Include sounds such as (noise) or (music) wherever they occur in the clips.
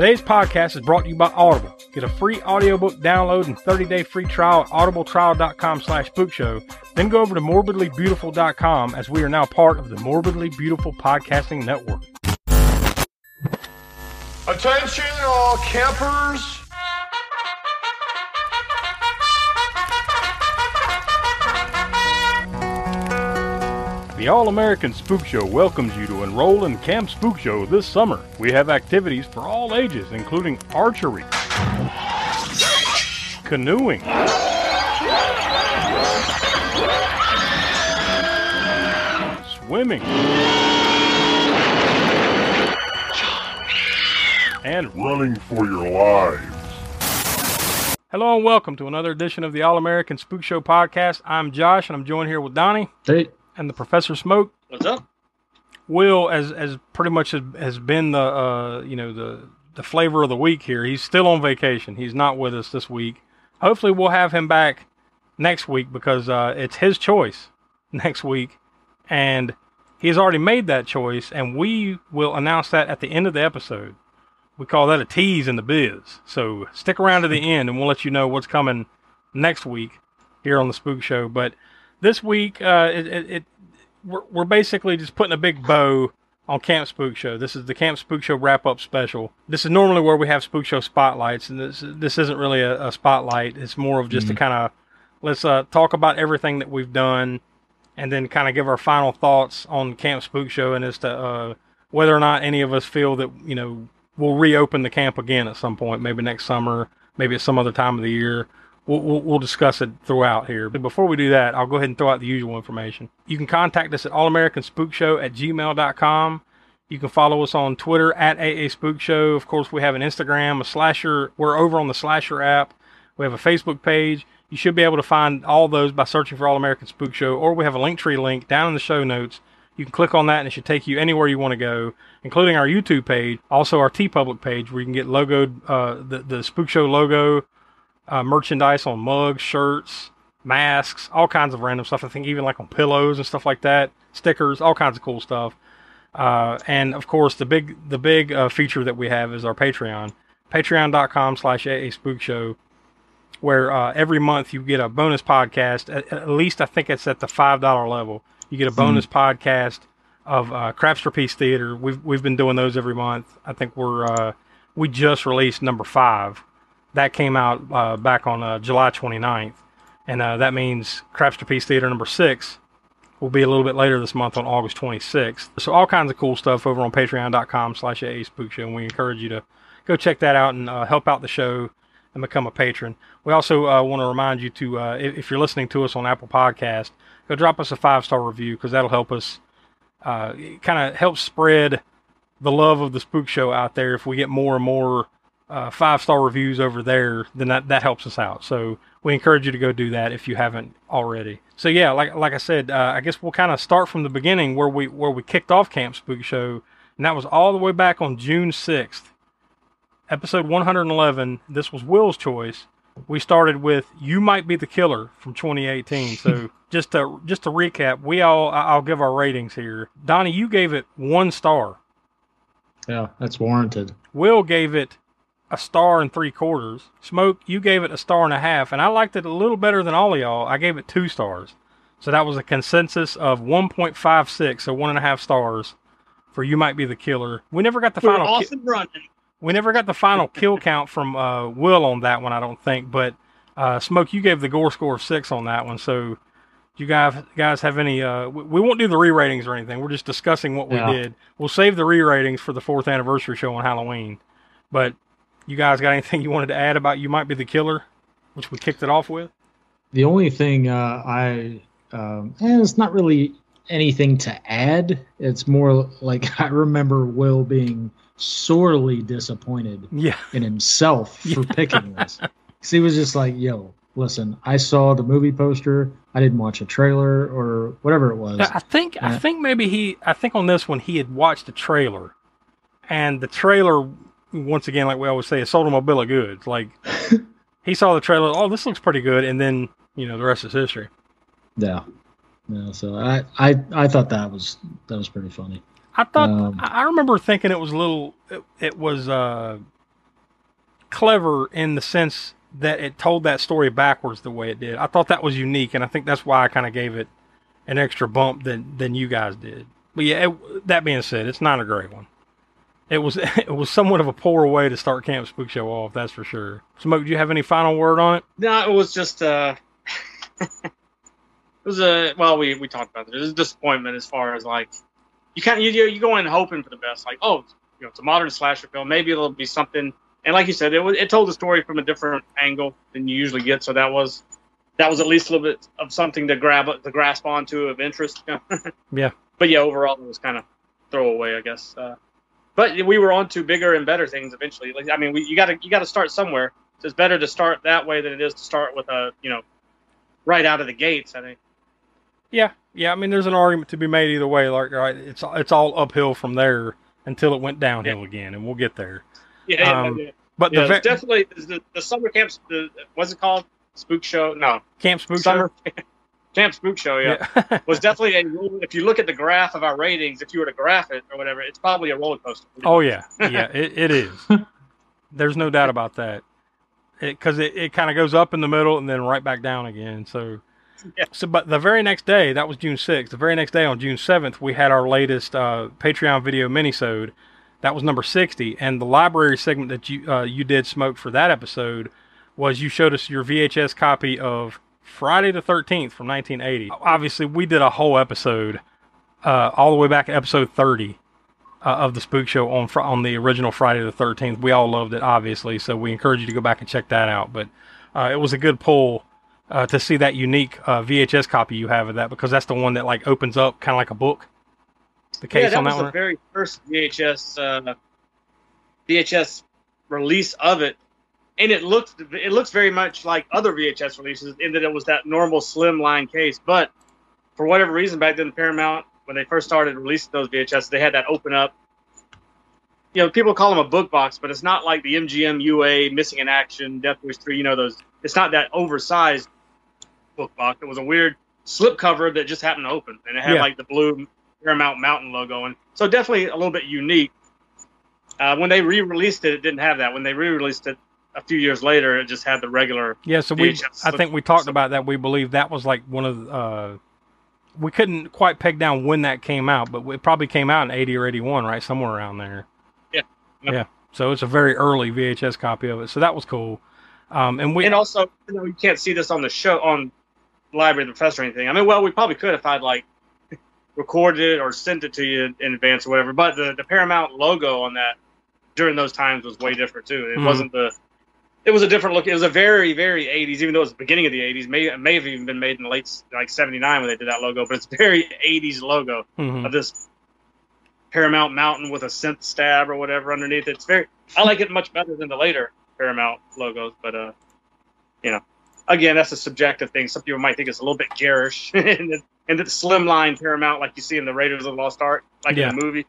Today's podcast is brought to you by Audible. Get a free audiobook download and 30-day free trial at audibletrial.com slash spookshow. Then go over to morbidlybeautiful.com as we are now part of the Morbidly Beautiful Podcasting Network. Attention all campers. The All American Spook Show welcomes you to enroll in Camp Spook Show this summer. We have activities for all ages, including archery, canoeing, swimming, and Running for your lives. Hello and welcome to another edition of the All American Spook Show podcast. I'm Josh and I'm joined here with Donnie Hey, and the Professor Smoke. what's up? Will, as as pretty much has, has been the uh, you know the the flavor of the week here. He's still on vacation. He's not with us this week. Hopefully, we'll have him back next week because uh, it's his choice (laughs) next week, and he has already made that choice. And we will announce that at the end of the episode. We call that a tease in the biz. So stick around to the end, and we'll let you know what's coming next week here on the Spook Show. But this week, uh, it, it, it we're, we're basically just putting a big bow on Camp Spook Show. This is the Camp Spook Show wrap up special. This is normally where we have Spook Show spotlights, and this this isn't really a, a spotlight. It's more of just to kind of let's uh, talk about everything that we've done, and then kind of give our final thoughts on Camp Spook Show and as to uh, whether or not any of us feel that you know we'll reopen the camp again at some point, maybe next summer, maybe at some other time of the year. We'll, we'll, discuss it throughout here. But before we do that, I'll go ahead and throw out the usual information. You can contact us at allamericanspookshow at gmail.com. You can follow us on Twitter at AA Spook Show. Of course, we have an Instagram, a slasher. We're over on the slasher app. We have a Facebook page. You should be able to find all those by searching for All American Spook Show, or we have a Linktree link down in the show notes. You can click on that and it should take you anywhere you want to go, including our YouTube page, also our TeePublic page where you can get logoed uh, the the Spook Show logo, uh, merchandise on mugs, shirts, masks, all kinds of random stuff. I think even like on pillows and stuff like that, stickers, all kinds of cool stuff. Uh, and of course, the big the big uh, feature that we have is our Patreon, patreon.com slash AA Spook Show, where uh, every month you get a bonus podcast. At, at least I think it's at the five dollar level. You get a bonus podcast of uh, Crapster Piece Theater. We've we've been doing those every month. I think we're uh, we just released number five. That came out uh, back on uh, July 29th. And uh, that means Crapster Piece Theater number six will be a little bit later this month on August 26th. So all kinds of cool stuff over on patreon.com slash Spook Show. And we encourage you to go check that out and uh, help out the show and become a patron. We also uh, want to remind you to, uh, if, if you're listening to us on Apple Podcast, go drop us a five-star review because that'll help us, uh, kind of help spread the love of the Spook Show out there. If we get more and more uh, five star reviews over there, then that, that helps us out. So we encourage you to go do that if you haven't already. So yeah, like like I said, uh, I guess we'll kind of start from the beginning where we where we kicked off Camp Spook Show, and that was all the way back on June sixth, episode one hundred and eleven. This was Will's choice. We started with "You Might Be the Killer" from 2018. So (laughs) just to just to recap, we all I'll give our ratings here. Donnie, you gave it one star. Yeah, that's warranted. Will gave it a star and three quarters. Smoke, you gave it a star and a half, and I liked it a little better than all of y'all. I gave it two stars. So that was a consensus of 1.56, so one and a half stars for You Might Be the Killer. We never got the We're final ki- off running. we never got the final (laughs) kill count from uh, Will on that one, I don't think. But uh, Smoke, you gave the gore score of six on that one. So you guys guys have any? Uh, we, we won't do the re-ratings or anything. We're just discussing what Yeah. we did. We'll save the re-ratings for the fourth anniversary show on Halloween. But you guys got anything you wanted to add about You Might Be the Killer, which we kicked it off with? The only thing uh, I, um, and it's not really anything to add. It's more like (laughs) I remember Will being sorely disappointed Yeah. in himself (laughs) for picking this. 'Cause he was just like, yo, listen, I saw the movie poster. I didn't watch a trailer or whatever it was. I think I think maybe he I think on this one he had watched the trailer, and the trailer once again like we always say it sold him a bill of goods. Like (laughs) he saw the trailer, oh this looks pretty good, and then you know the rest is history. Yeah. Yeah, so I, I I thought that was that was pretty funny. I thought Um, I remember thinking it was a little it, it was uh clever in the sense that it told that story backwards the way it did. I thought that was unique, and I think that's why I kind of gave it an extra bump than than you guys did. But yeah, it, that being said, it's not a great one. It was (laughs) it was somewhat of a poor way to start Camp Spook Show off, that's for sure. Smoke, do you have any final word on it? No, it was just uh, (laughs) it was a well, we we talked about it. It was a disappointment as far as like you kind of you you go in hoping for the best, like oh, you know, it's a modern slasher film, maybe it'll be something. And like you said, it was it told the story from a different angle than you usually get, so that was that was at least a little bit of something to grab to grasp onto of interest. (laughs) yeah. But yeah, overall it was kind of throwaway, I guess. Uh, but we were on to bigger and better things eventually. Like I mean, we, you got to you got to start somewhere. So it's better to start that way than it is to start with a you know right out of the gates. I think. Yeah, yeah. I mean, there's an argument to be made either way. Like, right, it's it's all uphill from there until it went downhill yeah. again, and we'll get there. Yeah, um, yeah, But yeah, the ve- definitely the, the summer camps. The what's it called? Spook show? No, Camp Spook summer Show? Camp spook show. Yeah, (laughs) was definitely a. If you look at the graph of our ratings, if you were to graph it or whatever, it's probably a roller coaster. oh yeah, yeah, it, it is. (laughs) There's no doubt about that. Because it, it, it kind of goes up in the middle and then right back down again. So, Yeah. so but the very next day, that was June 6th. The very next day on June 7th, we had our latest uh, Patreon video minisode. That was number 60, and the library segment that you uh, you did smoke for that episode was you showed us your VHS copy of Friday the 13th from 1980. Obviously, we did a whole episode uh, all the way back to episode 30 uh, of the Spook Show on fr- on the original Friday the 13th. We all loved it, obviously, so we encourage you to go back and check that out. But uh, it was a good pull uh, to see that unique uh, VHS copy you have of that because that's the one that like opens up kind of like a book. The case yeah, that on was that the very first VHS uh, VHS release of it, and it looks it looks very much like other VHS releases in that it was that normal slimline case. But for whatever reason, back then Paramount, when they first started releasing those VHS, they had that open up. You know, people call them a book box, but it's not like the MGM UA Missing in Action, Death Wish Three. You know those. It's not that oversized book box. It was a weird slip cover that just happened to open, and it had Yeah. like the blue Paramount Mountain logo, and so definitely a little bit unique. Uh, when they re-released it, it didn't have that. When they re-released it a few years later, it just had the regular. Yeah, so we I think we talked about that. We believe that was like one of the, uh we couldn't quite peg down when that came out, but it probably came out in 80 or 81, right? Somewhere around there. Yeah. Yep. Yeah. So it's a very early VHS copy of it. So that was cool. Um and we And also, you know, you can't see this on the show on Library of the Professor or anything. I mean, well, we probably could if I'd like recorded it or sent it to you in advance or whatever. But the, the Paramount logo on that during those times was way different too. It Mhm. wasn't the. It was a different look. It was a very, very 80s, even though it was the beginning of the 80s. May it may have even been made in the late like 79 when they did that logo. But it's a very 80s logo Mhm. of this Paramount Mountain with a synth stab or whatever underneath. It's very. I like it much better than the later Paramount logos, but uh, you know, again, that's a subjective thing. Some people might think it's a little bit garish, (laughs) and the, and the slimline Paramount, like you see in the Raiders of the Lost Ark, like Yeah. in the movie.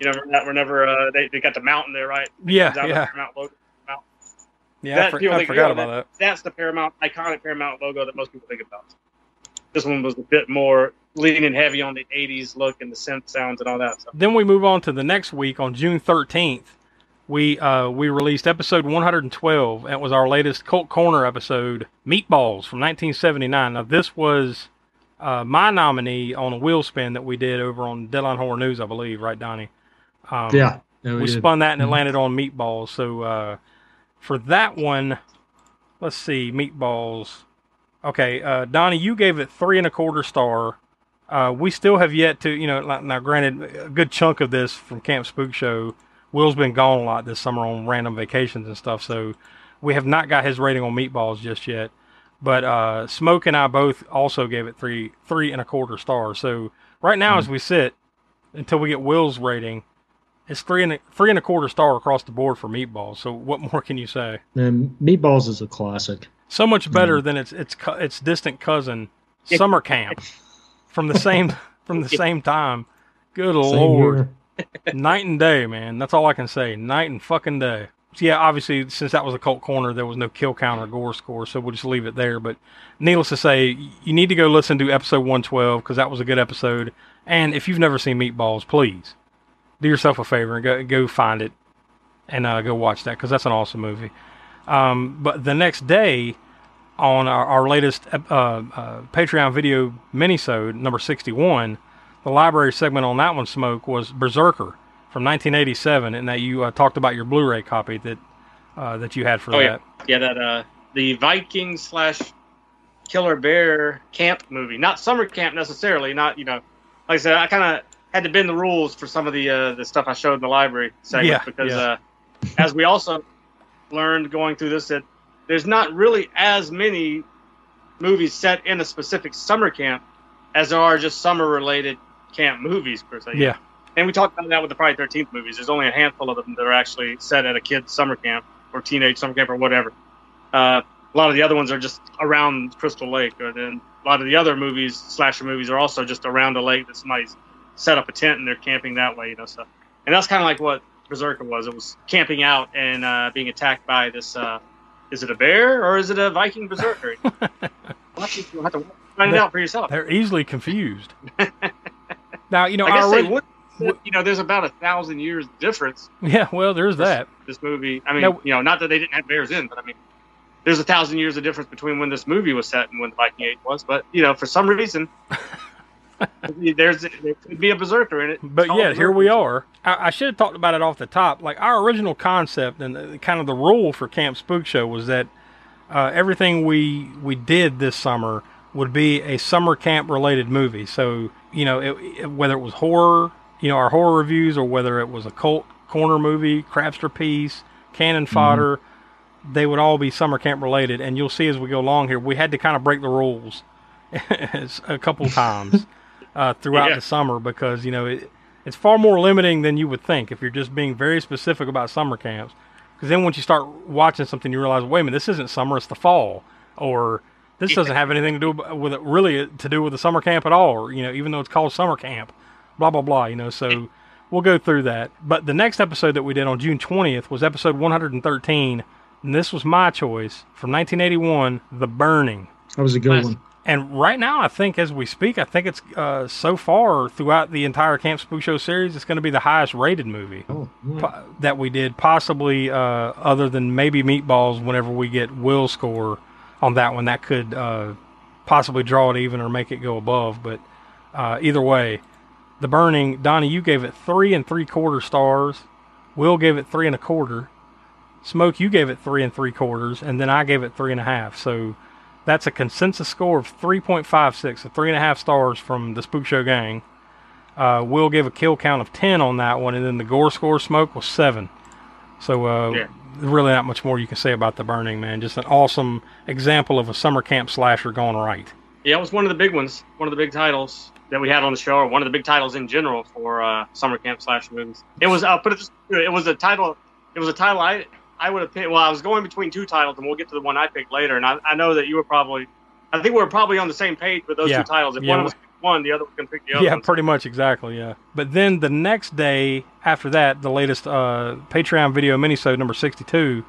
You know, that whenever uh, they they got the mountain there, right? yeah, out the yeah. Paramount I, that for- I think, forgot oh, about that. That's the Paramount iconic Paramount logo that most people think about. This one was a bit more leaning heavy on the '80s look and the synth sounds and all that stuff. Then we move on to the next week on June 13th. We uh, we released episode 112. That was our latest Cult Corner episode, Meatballs from 1979. Now this was uh, my nominee on a wheel spin that we did over on Deadline Horror News, I believe, right, Donnie? Um, Yeah. yeah, we, did. spun that and it Mhm. landed on Meatballs. So uh, for that one, let's see, Meatballs. Okay, uh, Donnie, you gave it three and a quarter star. Uh, we still have yet to, you know, now granted, a good chunk of this from Camp Spook Show. Will's been gone a lot this summer on random vacations and stuff, so we have not got his rating on Meatballs just yet. But uh, Smoke and I both also gave it three, three and a quarter stars. So right now, as we sit, until we get Will's rating, it's three and a, three and a quarter star across the board for Meatballs. So what (laughs) more can you say? And Meatballs is a classic. So much mm-hmm. better than its its its distant cousin, Summer Camp, from the same (laughs) from the same time. Good Same lord, (laughs) night and day, man. That's all I can say. Night and fucking day. So yeah, obviously, since that was a cult corner, there was no kill count or gore score, so we'll just leave it there. But needless to say, you need to go listen to episode 112 because that was a good episode. And if you've never seen Meatballs, please do yourself a favor and go go find it and uh, go watch that because that's an awesome movie. Um, but the next day, on our, our latest uh, uh, Patreon video minisode number 61, the library segment on that one, Smoke, was Berserker from 1987, and that you uh, talked about your Blu-ray copy that uh, that you had for Oh, that. yeah. Yeah, that uh, the Viking slash Killer Bear camp movie, not summer camp necessarily. Not you know, like I said, I kind of had to bend the rules for some of the uh, the stuff I showed in the library segment Yeah, because yeah. uh, as we also learned going through this that there's not really as many movies set in a specific summer camp as there are just summer related camp movies per se. Yeah. And we talked about that with the Friday Thirteenth movies. There's only a handful of them that are actually set at a kid's summer camp or teenage summer camp or whatever. Uh, a lot of the other ones are just around Crystal Lake, and then a lot of the other movies, slasher movies, are also just around a lake that somebody's set up a tent and they're camping that way, you know. So, and that's kind of like what Berserker was. It was camping out and uh, being attacked by this. Uh, is it a bear or is it a Viking berserker? (laughs) You'll have to- you'll have to find it out for yourself. They're easily confused. (laughs) now you know I guess our they would. You know, there's about a thousand years difference yeah. Well, there's that. this movie. I mean, No. you know, not that they didn't have bears in, but I mean, there's a thousand years of difference between when this movie was set and when the Viking Age was. But you know, for some reason, (laughs) (laughs) there's there could be a berserker in it. But It's yeah, here we are. I, I should have talked about it off the top. Like our original concept and the, kind of the rule for Camp Spook Show was that uh, everything we we did this summer would be a summer camp related movie. So you know, it, it- whether it was horror, you know, our horror reviews, or whether it was a cult corner movie, crapster piece, cannon fodder, they would all be summer camp related. And you'll see as we go along here, we had to kind of break the rules (laughs) a couple times (laughs) uh, throughout Yeah. the summer because you know it, it's far more limiting than you would think if you're just being very specific about summer camps. Because then once you start watching something, you realize, wait a minute, this isn't summer; it's the fall, or this doesn't have anything to do with it, really to do with the summer camp at all. Or you know, even though it's called summer camp, blah blah blah. You know, so we'll go through that. But the next episode that we did on June 20th was episode 113, and this was my choice from 1981, The Burning. That was a good Nice. one. And right now, I think as we speak, I think it's uh, so far throughout the entire Camp Spook Show series, it's going to be the highest rated movie Oh, yeah. po- that we did, possibly uh, other than maybe Meatballs. Whenever we get Will score on that one, that could uh, possibly draw it even or make it go above. But uh, either way, The Burning, Donnie, you gave it three and three quarter stars. Will gave it three and a quarter. Smoke, you gave it three and three quarters, and then I gave it three and a half. So that's a consensus score of 3.56, so three and a half stars from the Spook Show gang. Uh, we'll give a kill count of 10 on that one, and then the gore score smoke was seven. So, uh, Yeah. really not much more you can say about the burning, man. Just an awesome example of a summer camp slasher gone right. Yeah, it was one of the big ones, one of the big titles that we had on the show, or one of the big titles in general for uh, summer camp slash movies. It was, I'll put it this it was a title, it was a title I I would have picked. Well, I was going between two titles, and we'll get to the one I picked later. And I, I know that you were probably, I think we were probably on the same page with those Yeah. two titles. If Yeah, one was one, the other one can pick the other. Yeah, one. pretty much exactly. Yeah, but then the next day after that, the latest uh, Patreon video minisode number sixty-two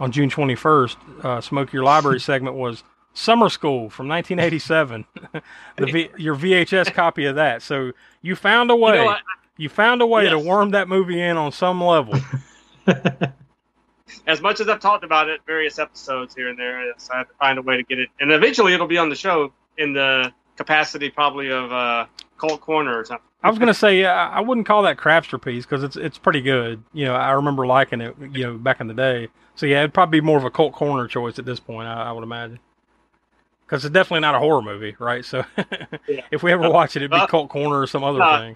on June twenty-first, uh, Smoke Your Library (laughs) segment was Summer School from nineteen eighty-seven. (laughs) the v- your VHS copy of that. So you found a way. You know, I, you found a way to worm that movie in on some level. (laughs) as much as I've talked about it, various episodes here and there, yes, I have to find a way to get it, and eventually it'll be on the show in the capacity probably of uh, Cult Corner or something. I was gonna say I wouldn't call that crapster piece because it's it's pretty good. You know, I remember liking it. You know, back in the day. So yeah, it'd probably be more of a cult corner choice at this point. I, I would imagine. Because it's definitely not a horror movie, right? So (laughs) if we ever watch it, it'd be cult corner or some other Uh, thing.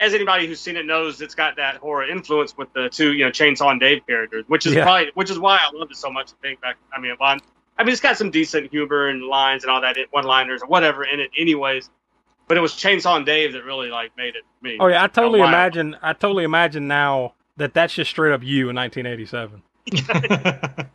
As anybody who's seen it knows, it's got that horror influence with the two, you know, Chainsaw and Dave characters, which is Yeah. probably, which is why I loved it so much. I think back, I mean, one, I mean, it's got some decent humor and lines and all that, one-liners or whatever in it, anyways. But it was Chainsaw and Dave that really like made it me. Oh yeah, I totally why- imagine. I totally imagine now that that's just straight up you in 1987. (laughs)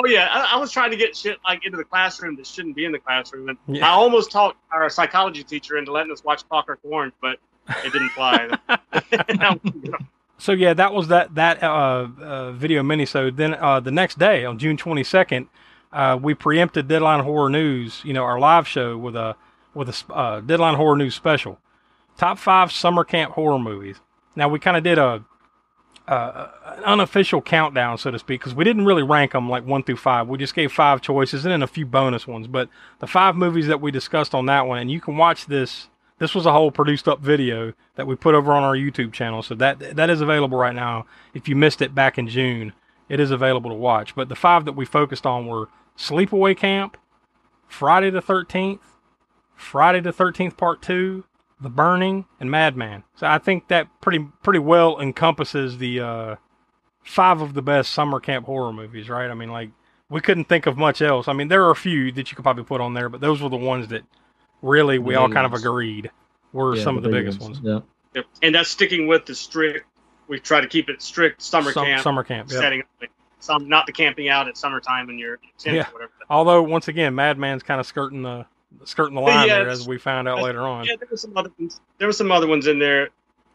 Oh yeah, I, I was trying to get shit like into the classroom that shouldn't be in the classroom, and Yeah. I almost talked our psychology teacher into letting us watch Clockwork Orange, but it didn't fly. (laughs) So yeah, that was that that uh, uh, video minisode. Then uh, the next day on June 22nd, uh, we preempted Deadline Horror News. You know our live show with a with a uh, Deadline Horror News special, top five summer camp horror movies. Now we kind of did a uh, an unofficial countdown, so to speak, because we didn't really rank them like one through five. We just gave five choices and then a few bonus ones. But the five movies that we discussed on that one, and you can watch this. This was a whole produced up video that we put over on our YouTube channel, so that that is available right now. If you missed it back in June, it is available to watch. But the five that we focused on were Sleepaway Camp, Friday the Thirteenth, Friday the Thirteenth Part Two, The Burning, and Madman. So I think that pretty pretty well encompasses the uh, five of the best summer camp horror movies, right? I mean, like we couldn't think of much else. I mean, there are a few that you could probably put on there, but those were the ones that really we all big kind of agreed were Yeah, some of the big biggest ones. Yeah. Yep. And that's sticking with the strict. We try to keep it strict summer Sum- camp Summer camp. Yeah. setting. up. Some not the camping out at summertime when you're tent Yeah. or whatever. Although once again, Madman's kind of skirting the skirting the line (laughs) Yeah, there, as we found out later on. Yeah, there were some other ones. There were some other ones in there,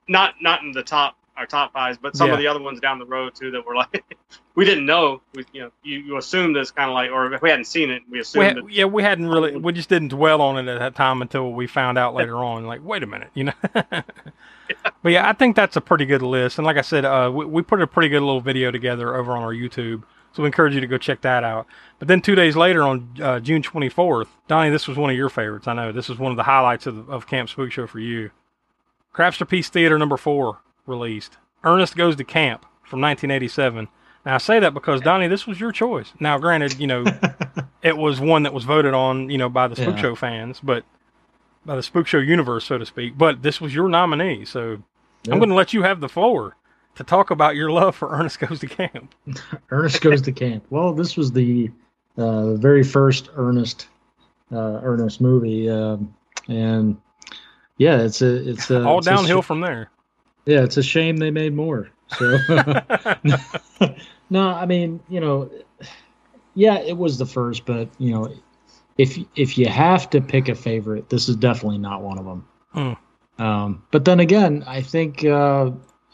not not in the top our top fives, but some Yeah. of the other ones down the road too that were like (laughs) we didn't know. We you know you, you assumed this kind of like, or if we hadn't seen it, we We assumed had, that. yeah, we hadn't really, we just didn't dwell on it at that time until we found out later on. Like, wait a minute, you know. (laughs) but yeah, I think that's a pretty good list. And like I said, uh, we, we put a pretty good little video together over on our YouTube, so we encourage you to go check that out. But then two days later, on uh, June 24th, Donnie, this was one of your favorites. I know this was one of the highlights of, of Camp Spook Show for you. Crapster Piece Theater number four released. Ernest Goes to Camp from 1987. Now I say that because Donnie, this was your choice. Now, granted, you know (laughs) it was one that was voted on, you know, by the Spook Yeah. Show fans, but by the Spook Show universe, so to speak. But this was your nominee, so Yeah. I'm going to let you have the floor to talk about your love for Ernest Goes to Camp. (laughs) Ernest goes to camp. Well, this was the uh, very first Ernest uh, Ernest movie, um, and yeah, it's a it's a All it's downhill sh- from there. Yeah, it's a shame they made more. So (laughs) no, I mean you know, yeah, it was the first, but you know, if if you have to pick a favorite, this is definitely not one of them. Hmm. Um, but then again, I think uh,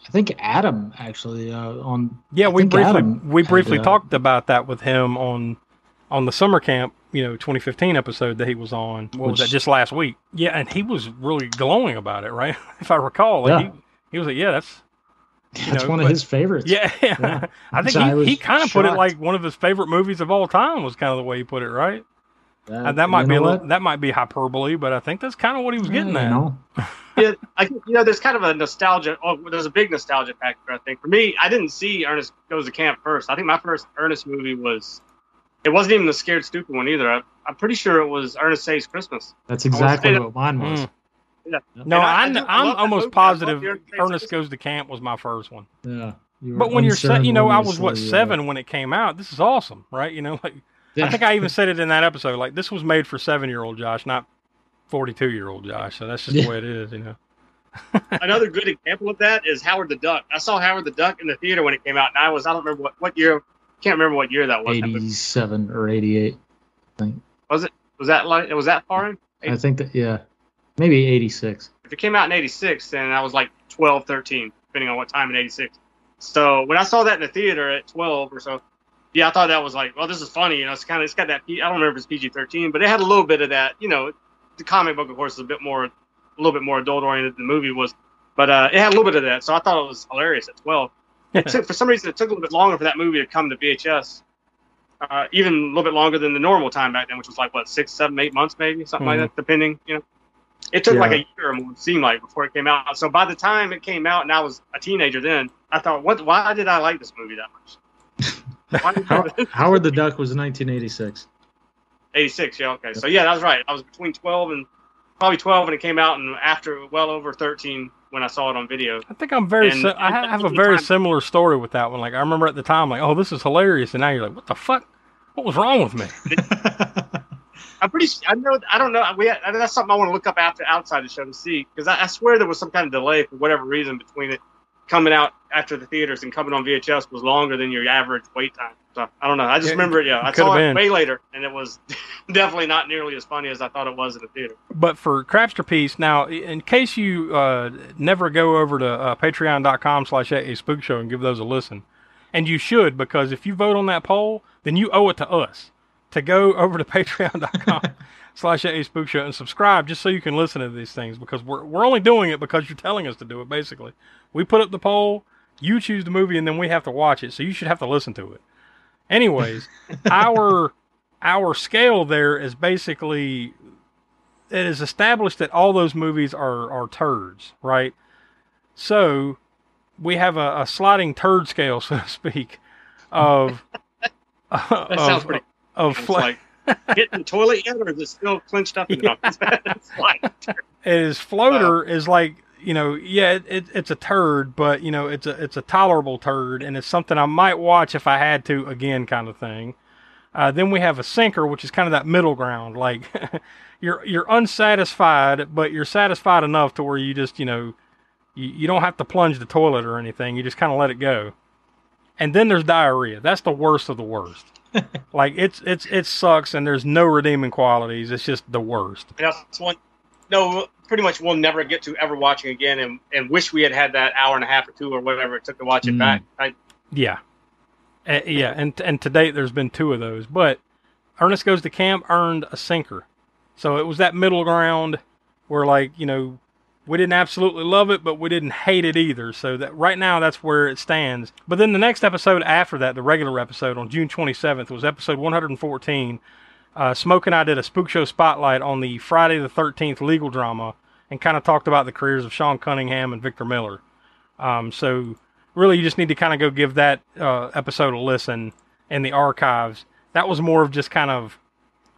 I think Adam actually uh, on Yeah, I we briefly Adam we had, briefly uh, talked about that with him on on the summer camp, you know, 2015 episode that he was on. What was that? Just last week. Yeah, and he was really glowing about it, right? (laughs) if I recall, like Yeah. he, he was like, "Yeah, that's that's know, one of but- his favorites. yeah." (laughs) Yeah. I think So I he, he kind of put it like one of his favorite movies of all time. Was kind of the way he put it, right? That, Uh, that might be a little, that might be hyperbole, but I think that's kind of what he was getting Yeah, at. you know. (laughs) yeah, I you know there's kind of a nostalgia. Oh, there's a big nostalgia factor. I think for me, I didn't see Ernest Goes to Camp first. I think my first Ernest movie was. It wasn't even the Scared Stupid one either. I, I'm pretty sure it was Ernest Saves Christmas. That's exactly what mine was. Mm. Yeah. No, And I- I I, do- I am almost movie. I love positive Ernest Saves Ernest Christmas. Goes to Camp was my first one. Yeah. But when you're set, you know, I was what unceremoniously, seven when it came out. This is awesome, right? You know, like yeah. I think I even said it in that episode. Like this was made for seven year old Josh, not forty two year old Josh. So that's just Yeah. the way it is, you know. (laughs) Another good example of that is Howard the Duck. I saw Howard the Duck in the theater when it came out, and I was I don't remember what, what year. Can't remember what year that was. 87 or 88. I think. Was that like was that far in? I think that, yeah. Maybe 86. If it came out in 86, then I was like 12, 13, depending on what time in 86. So when I saw that in the theater at 12 or so, yeah, I thought that was like, well, this is funny. You know, it's kind of, it's got that, P- I don't remember if it's PG 13, but it had a little bit of that, you know, the comic book, of course, is a bit more, a little bit more adult oriented than the movie was. But uh, it had a little bit of that. So I thought it was hilarious at 12. (laughs) It took, for some reason, it took a little bit longer for that movie to come to VHS. Uh, even a little bit longer than the normal time back then, which was like what six, seven, eight months, maybe something Mhm. like that, depending. You know, it took like a year or more. It seemed like before it came out. So by the time it came out, and I was a teenager then, I thought, what? Why did I like this movie that much? (laughs) How, Howard the Duck was 1986. 86, yeah, okay. So yeah, that was right. I was between 12 and probably 12 when it came out, and after well over 13 when I saw it on video. I think I'm very. And- si- I have a very time- similar story with that one. Like I remember at the time, like, oh, this is hilarious, and now you're like, what the fuck? What was wrong with me? (laughs) I'm pretty. I know. I don't know. We. Had, that's something I want to look up after outside the show to see because I, I swear there was some kind of delay for whatever reason between it coming out after the theaters and coming on VHS was longer than your average wait time. So I don't know. I just Yeah, remember it. Yeah, I saw been. it way later, and it was (laughs) definitely not nearly as funny as I thought it was in the theater. but for Crapster Piece, now, in case you uh, never go over to uh, patreon.com slash a spook show and give those a listen, and you should, because if you vote on that poll, then you owe it to us to go (laughs) over to patreon.com (laughs) slash a spook show and subscribe just so you can listen to these things because we're, we're only doing it because you're telling us to do it, basically. We put up the poll You choose the movie, and then we have to watch it. So you should have to listen to it. Anyways, (laughs) our our scale there is basically it is established that all those movies are are turds, right? So we have a, a sliding turd scale, so to speak, of That sounds pretty. Of like hitting the toilet yet, or is it still clenched up enough? (laughs) it's like, (laughs) is floater is like you know yeah it, it, it's a turd but you know it's a it's a tolerable turd and it's something i might watch if i had to again kind of thing. Uh, then we have a sinker which is kind of that middle ground like (laughs) you're you're unsatisfied but you're satisfied enough to where you just you know you, you don't have to plunge the toilet or anything you just kind of let it go. And then there's diarrhea. That's the worst of the worst (laughs) like it's it's it sucks and there's no redeeming qualities it's just the worst that's one. No, pretty much we'll never get to ever watching again, and, and wish we had had that hour and a half or two or whatever it took to watch it Mm. back. I, Yeah, Uh, yeah, and and to date there's been two of those, but Ernest Goes to Camp earned a sinker, so it was that middle ground where like you know we didn't absolutely love it, but we didn't hate it either. So that right now that's where it stands. But then the next episode after that, the regular episode on June 27th was episode 114. Uh, Smoke and I did a spook show spotlight on the Friday the 13th legal drama and kind of talked about the careers of Sean Cunningham and Victor Miller. Um, so really, you just need to kind of go give that uh, episode a listen in the archives. That was more of just kind of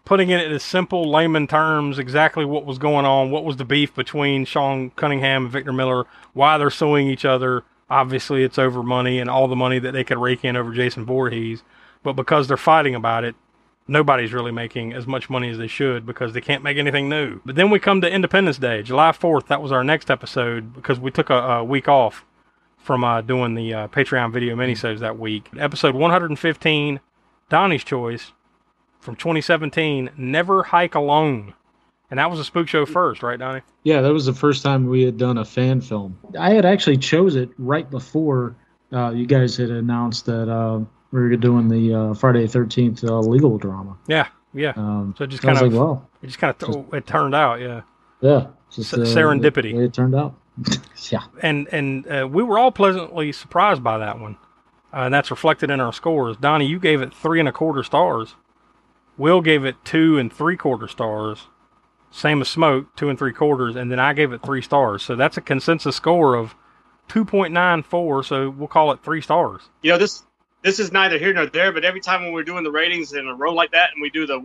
putting it in simple layman terms exactly what was going on, what was the beef between Sean Cunningham and Victor Miller, why they're suing each other. Obviously, it's over money and all the money that they could rake in over Jason Voorhees. But because they're fighting about it, nobody's really making as much money as they should because they can't make anything new. But then we come to Independence Day, July 4th. That was our next episode because we took a, a week off from uh, doing the uh, Patreon video minisodes that week. Episode 115, Donnie's Choice from 2017, Never Hike Alone. And that was a spook show first, right, Donnie? Yeah, that was the first time we had done a fan film. I had actually chose it right before uh, you guys had announced that uh, we were doing the uh, Friday Thirteenth uh, legal drama. Yeah, yeah. Um, So it just kind of, like, well, it just kind of, it turned out, yeah. yeah, just S- uh, serendipity. Way it turned out. (laughs) yeah, and and uh, we were all pleasantly surprised by that one, uh, and that's reflected in our scores. Donnie, you gave it three and a quarter stars. Will gave it two and three quarter stars. Same as Smoke, two and three quarters, and then I gave it three stars. So that's a consensus score of two point nine four. So we'll call it three stars. you know, this this is neither here nor there, but every time when we're doing the ratings in a row like that, and we do the,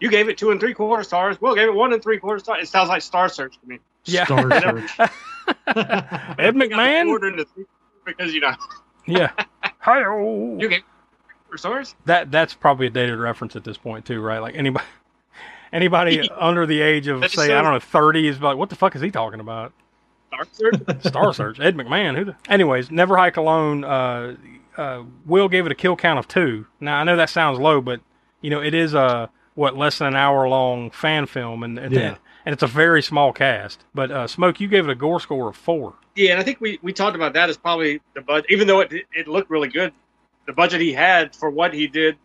you gave it two and three quarter stars. Will gave it one and three quarter stars. It sounds like Star Search to me. Yeah. Star (laughs) Search. Ed (laughs) McMahon. Three because you know Yeah. (laughs) Hi-yo. you gave four. That that's probably a dated reference at this point too, right? Like anybody (laughs) anybody (laughs) under the age of That's say I don't know thirty is like, what the fuck is he talking about? Star Search. (laughs) Star Search, Ed McMahon. Who? The... Anyways, Never Hike Alone. Uh, uh, Will gave it a kill count of two. Now I know that sounds low, but you know it is a what less than an hour long fan film, and and, Yeah. and it's a very small cast. But uh, Smoke, you gave it a gore score of four. Yeah, and I think we, we talked about that as probably the budget. Even though it it looked really good, the budget he had for what he did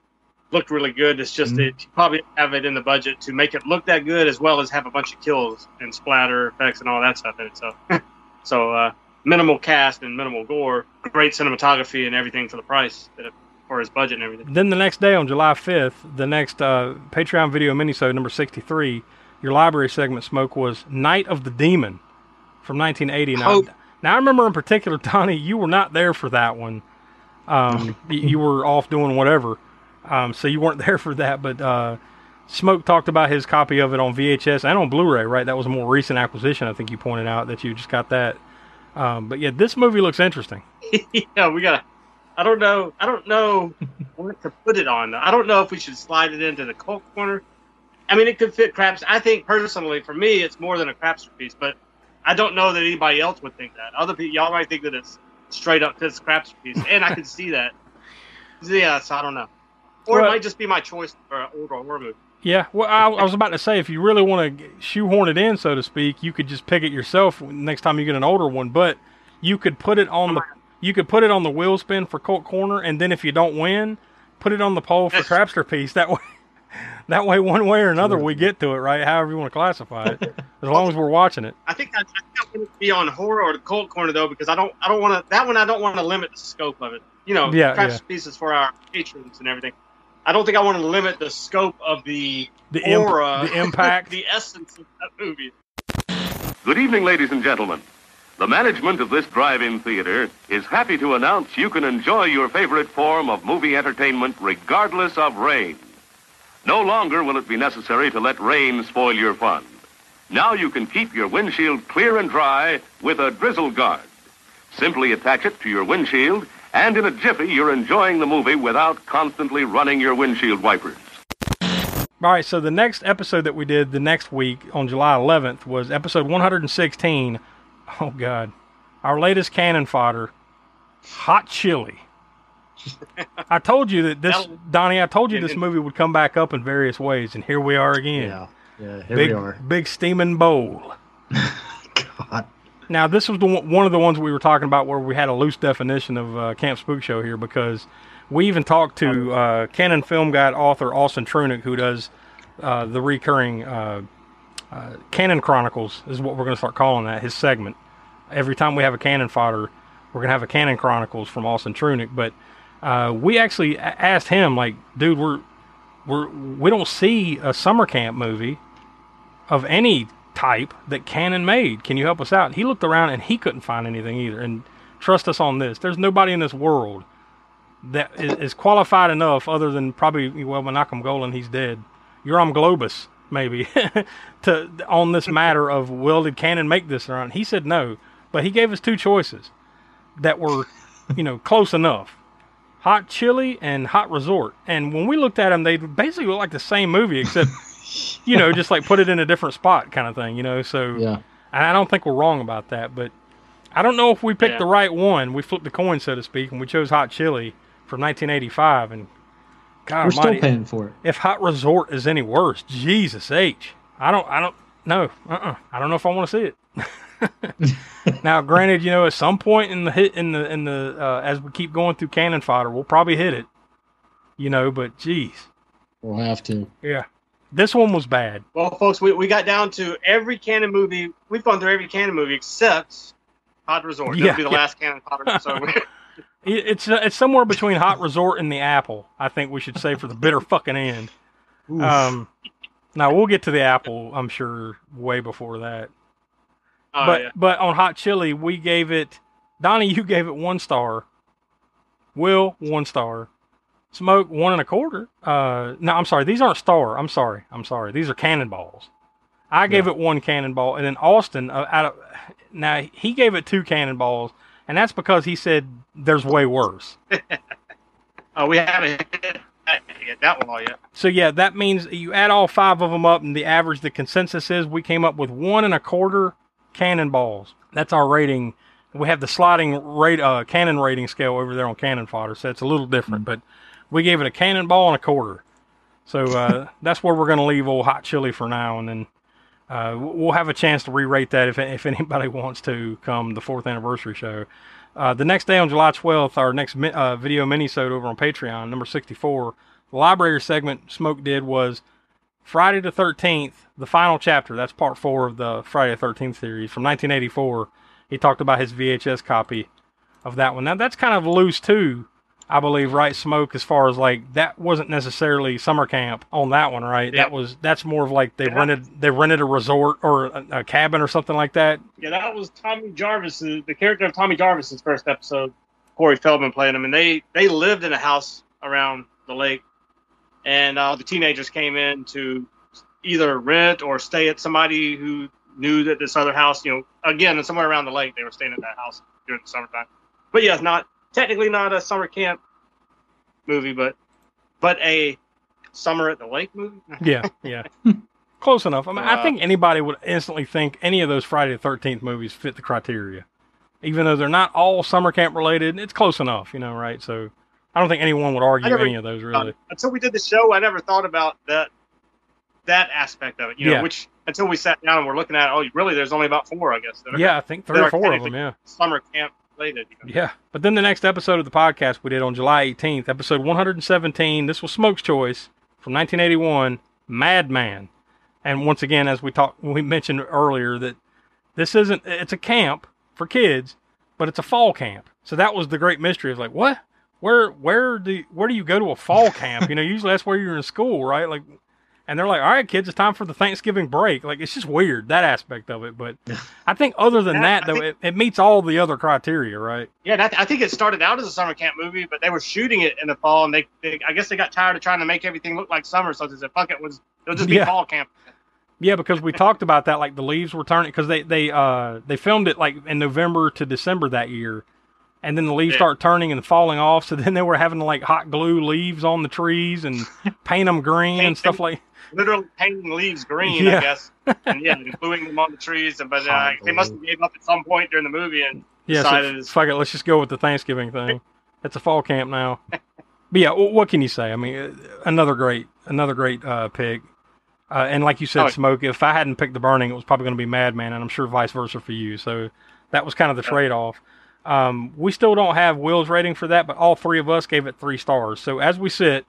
looked really good. It's just Mhm. that he probably didn't have it in the budget to make it look that good, as well as have a bunch of kills and splatter effects and all that stuff in it. So, (laughs) so uh, minimal cast and minimal gore, great cinematography and everything for the price that it, for his budget and everything. Then the next day on July 5th, the next uh, Patreon video minisode number 63, your library segment smoke was Night of the Demon from 1980. Now, Hope. now I remember in particular, (laughs) Donnie, you were not there for that one. Um, (laughs) y- you were off doing whatever, um, so you weren't (laughs) there for that. But uh, Smoke talked about his copy of it on VHS and on Blu-ray. Right, that was a more recent acquisition. I think you pointed out that you just got that. Um, but yeah, this movie looks interesting. (laughs) yeah, we gotta. I don't know. I don't know what to put it on. I don't know if we should slide it into the cult corner. I mean, it could fit craps. I think personally, for me, it's more than a crapster piece. But I don't know that anybody else would think that. Other people, y'all might think that it's straight up fits crapster piece, and I can see that. Yeah, so I don't know. Or Well- it might just be my choice for an older horror movie. Yeah, well, I, I was about to say if you really want to shoehorn it in, so to speak, you could just pick it yourself next time you get an older one. But you could put it on the you could put it on the wheel spin for Cult Corner, and then if you don't win, put it on the poll for. Crapster piece. That way, That way, one way or another, we get to it, right? However you want to classify it, (laughs) as long as we're watching it. I think I, I think I want to be on horror or the cult corner though, because I don't I don't want to that one I don't want to limit the scope of it. You know, Yeah, precious yeah. pieces for our patrons and everything. I don't think I want to limit the scope of the The imp- the impact. (laughs) the essence of that movie. Good evening, ladies and gentlemen. The management of this drive-in theater is happy to announce you can enjoy your favorite form of movie entertainment regardless of rain. No longer will it be necessary to let rain spoil your fun. Now you can keep your windshield clear and dry with a drizzle guard. Simply attach it to your windshield, and in a jiffy, you're enjoying the movie without constantly running your windshield wipers. All right, so the next episode that we did the next week on July 11th was episode 116. Oh, God. Our latest cannon fodder, Hot Chili. I told you that this, That'll- Donnie, I told you this movie would come back up in various ways, and here we are again. Yeah. Yeah. Here big, we are. big steaming bowl. (laughs) God. Now, this was the one, one of the ones we were talking about where we had a loose definition of uh, Camp Spook Show here because we even talked to uh, Cannon Film Guide author Austin Trunick, who does uh, the recurring uh, uh, Cannon Chronicles, is what we're going to start calling that, his segment. Every time we have a Cannon fodder, we're going to have a Cannon Chronicles from Austin Trunick. But uh, we actually asked him, like, dude, we're, we're, we don't see a summer camp movie of any type that Cannon made. Can you help us out? He looked around and he couldn't find anything either. And trust us on this. There's nobody in this world that is, is qualified enough, other than probably well, Menachem Golan, he's dead. Yoram Globus, maybe, (laughs) to on this matter of well, did Cannon make this or not? He said no, but he gave us two choices that were, you know, close enough. Hot Chili and Hot Resort. And when we looked at them, they basically look like the same movie, except, (laughs) you know, just like put it in a different spot kind of thing, you know? So Yeah. and I don't think we're wrong about that, but I don't know if we picked Yeah. the right one. We flipped the coin, so to speak, and we chose Hot Chili from 1985. And God We're still paying for it. if Hot Resort is any worse, Jesus H. I don't, I don't, no, uh-uh. I don't know if I want to see it. (laughs) now, granted, you know, at some point in the hit, in the, in the, uh, as we keep going through cannon fodder, we'll probably hit it, you know, but geez, We'll have to. yeah. This one was bad. Well, folks, we, we got down to every cannon movie. We've gone through every cannon movie except Hot Resort. Yeah, That'll be the yeah. last cannon Fodder. So It's uh, it's somewhere between Hot Resort and the Apple. I think we should say for the bitter fucking end. Um, now we'll get to the Apple. I'm sure way before that. Oh, but yeah. but on Hot Chili we gave it. Donnie, you gave it one star. Will one star. Smoke one and a quarter. Uh, no, I'm sorry. These aren't star. I'm sorry. I'm sorry. These are cannonballs. I gave it one cannonball, and then Austin uh, out of now he gave it two cannonballs, and that's because he said there's way worse. (laughs) Oh, we haven't hit that, hit that one all yet. So yeah, that means you add all five of them up, and the average, the consensus is we came up with one and a quarter cannonballs. That's our rating. We have the sliding rate, uh, cannon rating scale over there on Cannon Fodder, so it's a little different. But we gave it a cannonball and a quarter. So uh, (laughs) that's where we're going to leave old hot chili for now, and then uh, we'll have a chance to re-rate that if if anybody (laughs) wants to come the fourth anniversary show. Uh, the next day on July 12th, our next mi- uh, video mini-sode over on Patreon, number 64, the library segment Smoke did was Friday the 13th, the final chapter. That's part four of the Friday the 13th series from 1984. He talked about his VHS copy of that one. Now, that's kind of loose too, I believe, right? Smoke, as far as like that wasn't necessarily summer camp on that one, right? Yeah. That was that's more of like they Yeah. rented they rented a resort or a, a cabin or something like that. Yeah, that was Tommy Jarvis, the character of Tommy Jarvis's first episode. Corey Feldman played him, and they they lived in a house around the lake, and uh, the teenagers came in to either rent or stay at somebody who knew that this other house, you know, again, somewhere around the lake, they were staying at that house during the summertime. But yes, not technically not a summer camp movie, but but a summer at the lake movie. (laughs) Yeah, yeah. Close enough. I mean, I Uh, think anybody would instantly think any of those Friday the Thirteenth movies fit the criteria, even though they're not all summer camp related. It's close enough, you know, right? So I don't think anyone would argue never- any of those really. Uh, until we did the show, I never thought about that that aspect of it. You know, Yeah. which until we sat down and we're looking at, oh, really? There's only about four, I guess. That are yeah, I think three or four of them. Yeah. summer camp related. You know? Yeah. But then the next episode of the podcast we did on July 18th, episode 117. This was Smoke's Choice from 1981, Madman. And once again, as we talked, we mentioned earlier that this isn't, it's a camp for kids, but it's a fall camp. So that was the great mystery. Of like, what? Where, where do, where do you go to a fall camp? You know, usually that's where you're in school, right? Like, and they're like, all right, kids, it's time for the Thanksgiving break. Like, it's just weird that aspect of it. But I think other than that, though, think- it, it meets all the other criteria, right? Yeah, that, I think it started out as a summer camp movie, but they were shooting it in the fall, and they, they I guess they got tired of trying to make everything look like summer, so they said, "Fuck it, was it'll just be Yeah. fall camp." Yeah, because we talked about that. Like the leaves were turning because they they uh they filmed it like in November to December that year, and then the leaves Yeah. start turning and falling off. So then they were having to like hot glue leaves on the trees and (laughs) paint them green and stuff them. like. Literally painting leaves green, Yeah. I guess, and yeah, and gluing them on the trees. And but uh, they must have gave up at some point during the movie, and Yeah, decided so fuck it. Let's just go with the Thanksgiving thing. (laughs) It's a fall camp now. but yeah, what can you say? I mean, uh, another great another great uh, pick. Uh, and like you said, Oh. Smoke. If I hadn't picked the Burning, it was probably going to be Madman, and I'm sure vice versa for you. So that was kind of the trade off. Um, we still don't have Will's rating for that, but all three of us gave it three stars. So as we sit,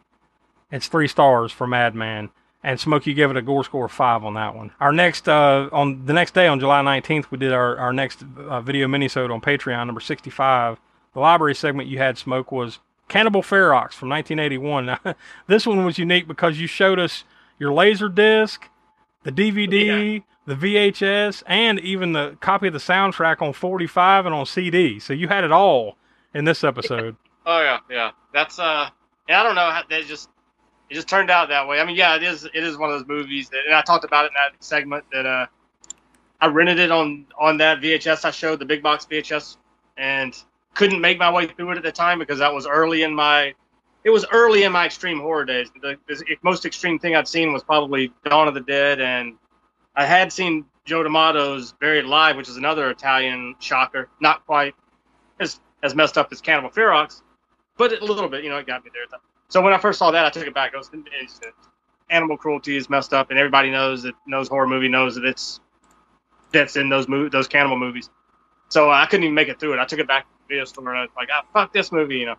it's three stars for Madman. And Smoke, you gave it a gore score of five on that one. Our next, uh, on the next day, on July 19th, we did our, our next uh, video minisode on Patreon, number 65. The library segment you had, Smoke, was Cannibal Ferox from 1981. Now, (laughs) this one was unique because you showed us your laser disc, the DVD, the VHS, and even the copy of the soundtrack on 45 and on CD. So you had it all in this episode. (laughs) oh yeah, yeah, that's uh, yeah, I don't know how they just it just turned out that way. I mean, yeah, it is it is one of those movies that, and I talked about it in that segment that uh, I rented it on on that VHS I showed the big box VHS and couldn't make my way through it at the time because that was early in my it was early in my extreme horror days. The, the most extreme thing I'd seen was probably Dawn of the Dead, and I had seen Joe D'Amato's Buried Alive, which is another Italian shocker. Not quite as as messed up as Cannibal Ferox, but a little bit. You know, it got me there. So when I first saw that, I took it back. I was it's, animal cruelty is messed up, and everybody knows that knows horror movie knows that it's that's in those mo- those cannibal movies. So I couldn't even make it through it. I took it back to the video store and I was like, ah, fuck this movie, you know.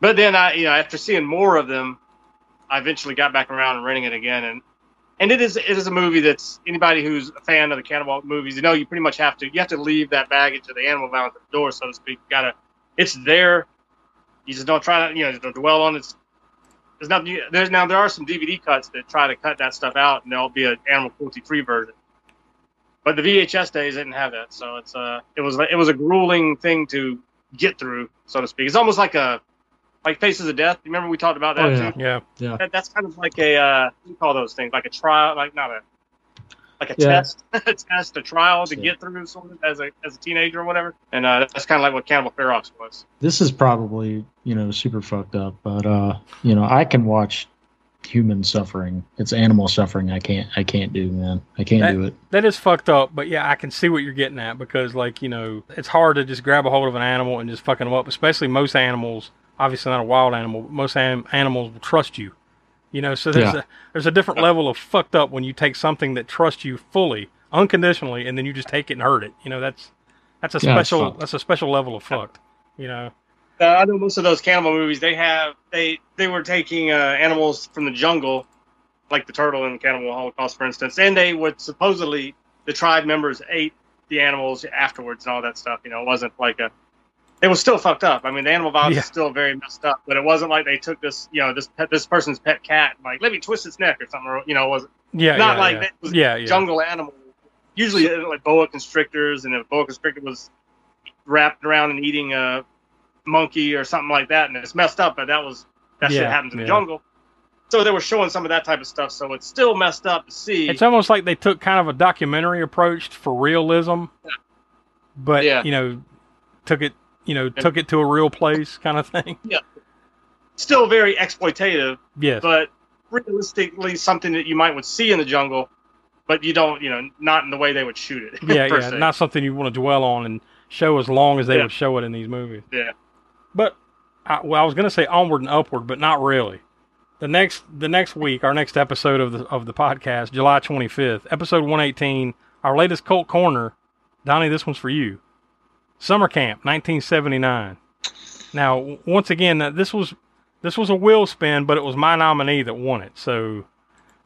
But then I, you know, after seeing more of them, I eventually got back around and renting it again, and and it is it is a movie that's anybody who's a fan of the cannibal movies, you know, you pretty much have to you have to leave that baggage of the animal violence at the door, so to speak. You gotta, it's there. You just don't try to, you know, don't dwell on it. There's nothing. There's now there are some DVD cuts that try to cut that stuff out, and there'll be an animal cruelty free version. But the VHS days didn't have that, so it's uh, it was it was a grueling thing to get through, so to speak. It's almost like a like Faces of Death. Remember we talked about that Oh, yeah. too. Yeah. Yeah. That, that's kind of like a uh, what do you call those things? Like a trial, like not a like a Yeah. test, (laughs) a test, a trial to Yeah. get through, sort of as a as a teenager or whatever. And uh, that's kind of like what Cannibal Ferox was. This is probably, you know, super fucked up, but uh, you know, I can watch human suffering. It's animal suffering I can't I can't do, man. I can't That- do it. That is fucked up, but yeah, I can see what you're getting at because, like, you know, it's hard to just grab a hold of an animal and just fucking them up. Especially most animals, obviously not a wild animal, but most am- animals will trust you. You know, so there's Yeah. a there's a different level of fucked up when you take something that trusts you fully, unconditionally, and then you just take it and hurt it. You know, that's that's a Yeah, special that's a special level of fucked. You know, Uh, I know most of those cannibal movies. They have they they were taking uh, animals from the jungle, like the turtle in Cannibal Holocaust, for instance, and they would supposedly the tribe members ate the animals afterwards and all that stuff. You know, it wasn't like a it was still fucked up. I mean, the animal violence Yeah. is still very messed up, but it wasn't like they took this, you know, this pet, this person's pet cat, like let me twist its neck or something. Or, you know, it wasn't yeah, not yeah, like yeah. that was yeah, jungle animal. Usually, uh, like boa constrictors, and if a boa constrictor was wrapped around and eating a monkey or something like that, and it's messed up, but that was that shit happens in the jungle. So they were showing some of that type of stuff. So it's still messed up to see. It's almost like they took kind of a documentary approach for realism, but you know, took it you know took it to a real place kind of thing. (laughs) Yeah. Still very exploitative, Yes. but realistically something that you might would see in the jungle, but you don't, you know, not in the way they would shoot it. (laughs) yeah, yeah, se. not something you want to dwell on and show as long as they Yeah. would show it in these movies. Yeah. But I, well, I was going to say onward and upward, but not really. The next the next week, our next episode of the of the podcast, July twenty fifth, episode one eighteen, our latest cult corner. Donnie, this one's for you. Summer Camp, nineteen seventy nine. Now, once again, uh, this was this was a wheel spin, but it was my nominee that won it. So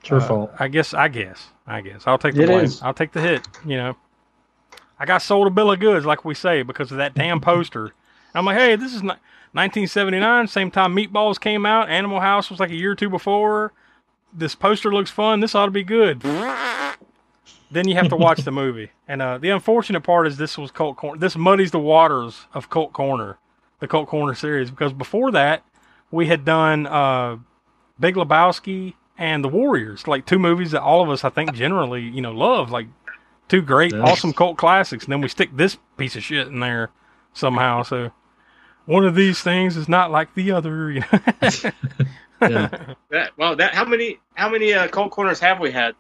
It's your Uh, fault. I guess. I guess. I guess. I'll take the It blame. is. I'll take the hit. You know. I got sold a bill of goods, like we say, because of that damn poster. I'm like, hey, this is ni- 1979, same time Meatballs came out. Animal House was like a year or two before. This poster looks fun. This ought to be good. Then you have to watch the movie. (laughs) And uh, the unfortunate part is this was Cult Corner. This muddies the waters of Cult Corner, the Cult Corner series, because before that we had done uh, Big Lebowski and The Warriors, like two movies that all of us, I think, generally, you know, love, like two great, Yes. awesome cult classics. And then we stick this piece of shit in there somehow. So one of these things is not like the other. You know? (laughs) Yeah. (laughs) That, well, that how many how many uh, Cult Corners have we had?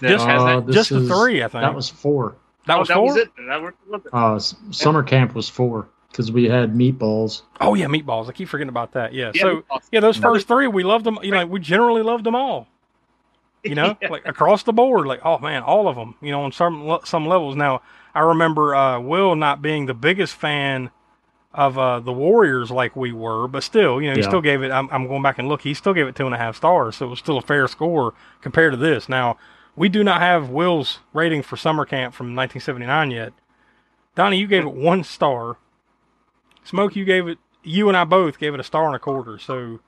That Just- has Uh, that? this Just the is- three, I think. That was four. that oh, was that four. was it. That worked with it. Uh, summer camp was four because we had meatballs. Oh yeah, meatballs. I keep forgetting about that. Yeah. Yeah, so Meatballs. yeah, those Another- first three we loved them. You know, we generally loved them all. You know, (laughs) like across the board. Like oh man, all of them. You know, on some some levels. Now I remember uh, Will not being the biggest fan of uh, the Warriors like we were, but still, you know, he Yeah. still gave it. I'm, I'm going back and look. He still gave it two and a half stars, so it was still a fair score compared to this. Now we do not have Will's rating for summer camp from 1979 yet. Donnie, you gave it one star. Smoke, you gave it. You and I both gave it a star and a quarter. So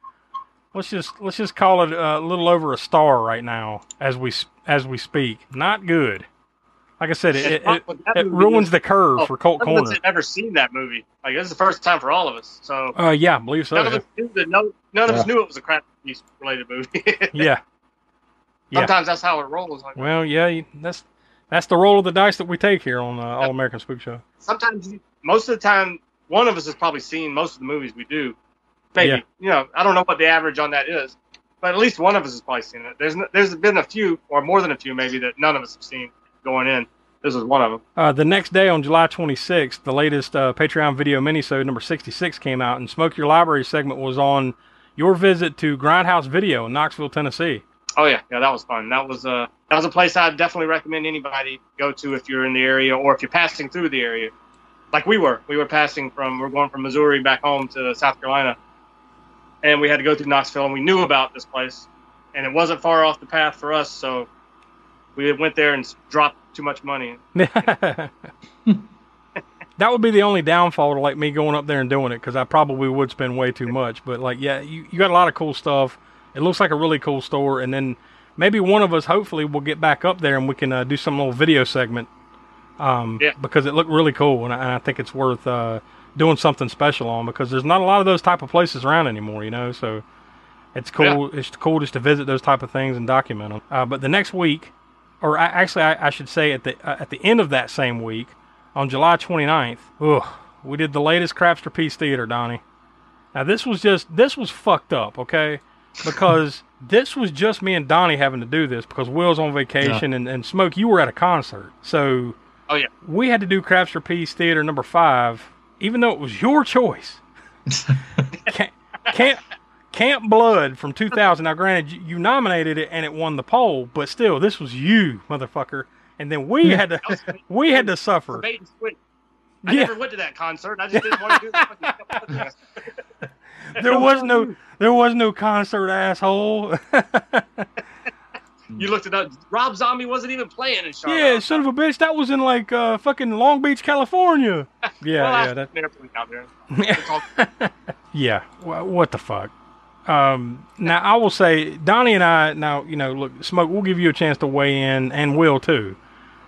let's just let's just call it a little over a star right now as we as we speak. Not good. Like I said, it, it, it, it ruins the curve Oh, for Cult none of us Corner. had ever seen that movie. Like this is the first time for all of us. So Uh, yeah, I believe so. none of us knew that. No, none of us knew it was a crap piece related movie. (laughs) yeah. Yeah. Sometimes that's how it rolls. Like, Well, yeah, that's that's the roll of the dice that we take here on uh, All American Spook Show. sometimes, most of the time, one of us has probably seen most of the movies we do. Maybe Yeah. you know, I don't know what the average on that is, but at least one of us has probably seen it. There's there's been a few, or more than a few, maybe that none of us have seen going in. This is one of them. Uh, the next day on July 26th, the latest uh, Patreon video minisode number 66 came out, and Smoke Your Library segment was on your visit to Grindhouse Video in Knoxville, Tennessee. Oh yeah, yeah, that was fun. That was uh that was a place I'd definitely recommend anybody go to if you're in the area or if you're passing through the area. Like we were. We were passing from we're going from Missouri back home to South Carolina. And we had to go through Knoxville and we knew about this place. And it wasn't far off the path for us, so we went there and dropped too much money. (laughs) that would be the only downfall to like me going up there and doing it because I probably would spend way too much. But like, yeah, you, you got a lot of cool stuff. It looks like a really cool store, and then maybe one of us, hopefully, will get back up there and we can uh, do some little video segment. Um, Yeah. because it looked really cool, and I, and I think it's worth uh, doing something special on because there's not a lot of those type of places around anymore, you know. So it's cool. Yeah. It's cool just to visit those type of things and document them. Uh, but the next week, or I, actually, I, I should say at the uh, at the end of that same week, on July 29th, ugh, we did the latest Crapster Piece Theater, Donnie. Now this was just this was fucked up, okay? Because this was just me and Donnie having to do this because Will's on vacation and, and Smoke, you were at a concert. So Oh yeah. we had to do Crapster Piece Theater number five, even though it was your choice. Camp, Camp, Camp Blood from 2000. Now, granted, you, you nominated it and it won the poll, but still, this was you, motherfucker. And then we had to (laughs) we had to suffer. Bait and switch. I Yeah. never went to that concert. I just didn't want to do the fucking (laughs) podcast. There was no (laughs) there was no concert, asshole. (laughs) You looked it up. Rob Zombie wasn't even playing in Charlotte. yeah, son of a bitch, that was in like uh, fucking Long Beach, California. Yeah, (laughs) well, yeah, that, airplane out there. (laughs) Yeah. Wha- What the fuck? Um, now I will say, Donnie and I. Now you know, look, smoke. We'll give you a chance to weigh in, and will too,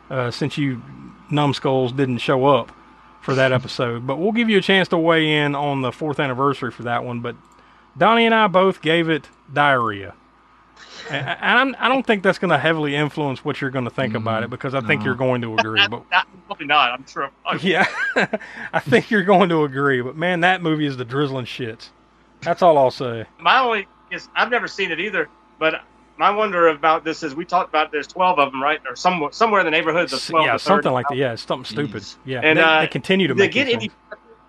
uh, since you numbskulls didn't show up for that episode. But we'll give you a chance to weigh in on the fourth anniversary for that one. But Donnie and I both gave it diarrhea. And I'm, I don't think that's going to heavily influence what you're going to think about it because I think no. you're going to agree. (laughs) But Not- probably not. I'm sure. (laughs) Oh, yeah, (laughs) I think you're going to agree. But man, that movie is the drizzling shits. That's all I'll say. My only is I've never seen it either. But my wonder about this is we talked about there's 12 of them, right? Or somewhere somewhere in the neighborhood of 12. yeah, something like that. Yeah, it's something stupid. Jeez. Yeah, And, they, uh, they continue to they make get any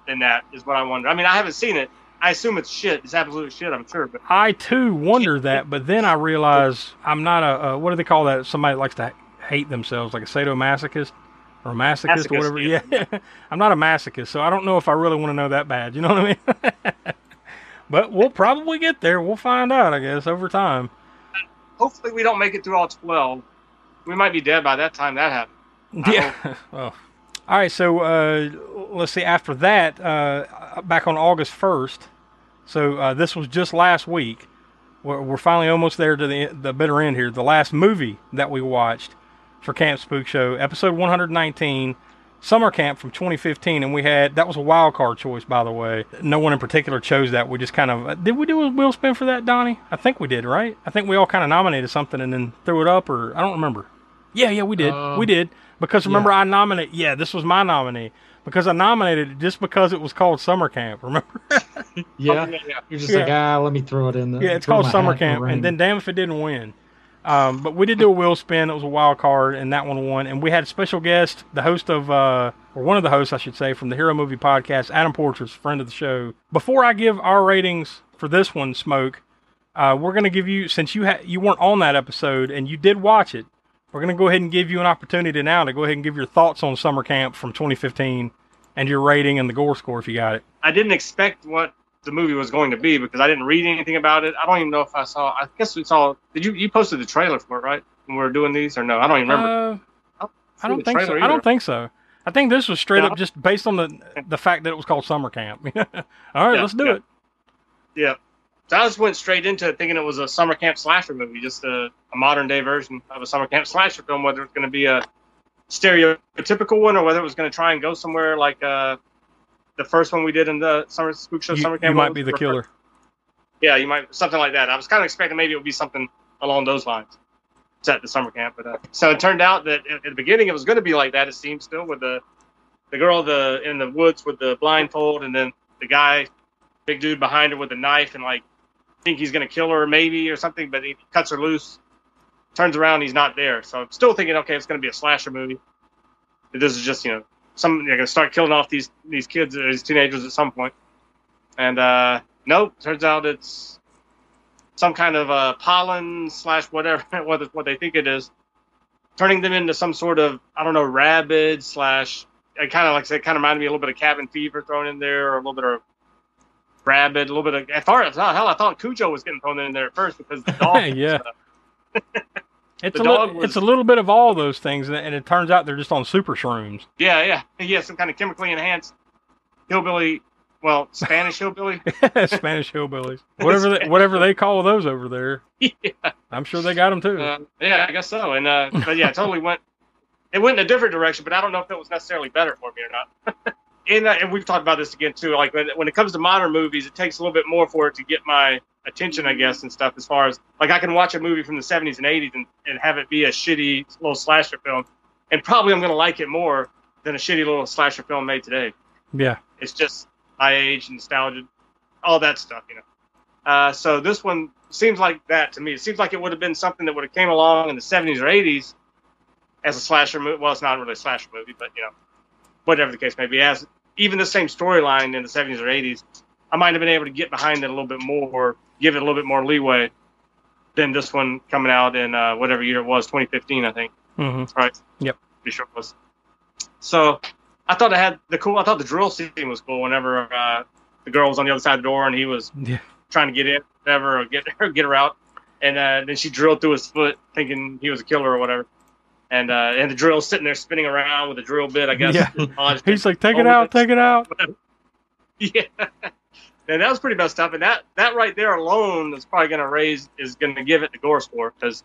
than that? Is what I wonder. I mean, I haven't seen it. I assume it's shit. It's absolute shit. I'm sure. But I too wonder that, but then I realize I'm not a, a what do they call that? Somebody likes to hate themselves, like a sadomasochist or a masochist, or whatever. yeah. Yeah, (laughs) I'm not a masochist, so I don't know if I really want to know that bad. You know what I mean? (laughs) but we'll probably get there. We'll find out, I guess, over time. hopefully we don't make it through all twelve. We might be dead by that time that happens. Yeah. (laughs) well, all right. So uh, let's see. After that, uh, back on August first. So uh, this was just last week. We're, we're finally almost there to the the bitter end here. The last movie that we watched for Camp Spook Show, episode 119, Summer Camp from 2015, and we had that was a wild card choice, by the way. No one in particular chose that. We just kind of did. We do a wheel spin for that, Donnie? I think we did, right? I think we all kind of nominated something and then threw it up, or I don't remember. Yeah, yeah, we did. Um, we did because remember yeah. I nominated. Yeah, this was my nominee because I nominated it just because it was called Summer Camp. Remember? (laughs) Yeah. yeah, yeah. You're just Yeah. like, ah, let me throw it in the. yeah, it's called Summer hat in the Camp, ring." and then damn if it didn't win. Um, but we did do a wheel spin. It was a wild card, and that one won. And we had a special guest, the host of, uh, or one of the hosts, I should say, from the Hero Movie Podcast, Adam Porters, friend of the show. Before I give our ratings for this one, Smoke, uh, we're going to give you, since you ha- you weren't on that episode and you did watch it, we're going to go ahead and give you an opportunity now to go ahead and give your thoughts on Summer Camp from 2015 and your rating and the gore score if you got it. I didn't expect what the movie was going to be because I didn't read anything about it. I don't even know if I saw. I guess we saw. Did you you posted the trailer for it right when we were doing these or no? I don't even remember. Uh, see I don't think so. trailer I don't think so. I think this was straight Yeah. up just based on the the fact that it was called summer camp. (laughs) All right, Yeah, let's do yeah. it. Yeah. So I just went straight into it thinking it was a summer camp slasher movie, just a, a modern day version of a summer camp slasher film, whether it's going to be a stereotypical one or whether it was going to try and go somewhere like uh, the first one we did in the summer spook show You, summer you camp. might be the first- killer. Yeah, you might something like that. I was kind of expecting maybe it would be something along those lines set at the summer camp, but uh, so it turned out that at, at the beginning it was going to be like that. It seemed still with the the girl the in the woods with the blindfold, and then the guy, big dude behind her with a knife, and like think he's going to kill her maybe or something, but he cuts her loose. Turns around, he's not there. So I'm still thinking, okay, it's going to be a slasher movie. This is just you know some they're going to start killing off these these kids, uh, these teenagers at some point. And uh, nope, turns out it's some kind of uh, pollen slash whatever (laughs) what what they think it is, turning them into some sort of I don't know rabid slash. It kind of like I said, kind of reminded me a little bit of cabin fever thrown in there, or a little bit of rabid, a little bit of. As far as hell, I thought Cujo was getting thrown in there at first because the dog. (laughs) Yeah. (laughs) It's a li- was- it's a little bit of all those things, and- and it turns out they're just on super shrooms. Yeah, yeah. He has some kind of chemically enhanced hillbilly, well, (laughs) Spanish hillbilly. Spanish hillbillies, whatever they, whatever they call those over there. yeah, I'm sure they got them too. uh, yeah, I guess so. And uh, but yeah, it totally went. It went in a different direction, but I don't know if it was necessarily better for me or not. And, and we've talked about this again too. Like when, when it comes to modern movies, it takes a little bit more for it to get my attention, I guess, and stuff. As far as like I can watch a movie from the 70s and 80s and, and have it be a shitty little slasher film, and probably I'm gonna like it more than a shitty little slasher film made today. yeah, It's just my age, nostalgia, all that stuff, you know. Uh, so this one seems like that to me. It seems like it would have been something that would have came along in the 70s or 80s as a slasher movie. Well, it's not really a slasher movie, but you know, whatever the case may be, as even the same storyline in the 70s or 80s, I might have been able to get behind it a little bit more, give it a little bit more leeway than this one coming out in uh, whatever year it was, 2015, I think hmm right? Yep. Pretty sure it was. So I thought I had the cool. I thought the drill scene was cool. Whenever uh, the girl was on the other side of the door and he was (laughs) yeah, trying to get in, whatever, or get her, (laughs) get her out, and uh, then she drilled through his foot, thinking he was a killer or whatever. And uh, and the drill's sitting there spinning around with a drill bit, I guess. Yeah. he's like, take it out, take it out. (laughs) yeah. And that was pretty messed up. And that, that right there alone is probably going to raise, is going to give it the gore score. Because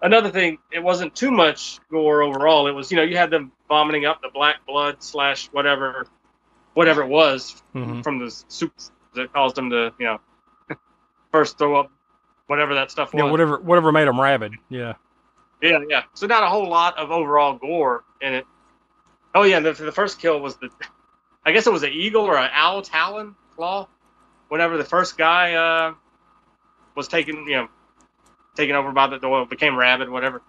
another thing, it wasn't too much gore overall. It was, you know, you had them vomiting up the black blood slash whatever, whatever it was hmm from the soup that caused them to, you know, (laughs) first throw up whatever that stuff was. Yeah, whatever whatever made them rabid. Yeah, Yeah, yeah. So not a whole lot of overall gore in it. Oh yeah, the, the first kill was the, I guess it was an eagle or an owl talon claw. Whenever the first guy uh, was taken, you know, taken over by the door, became rabid, whatever,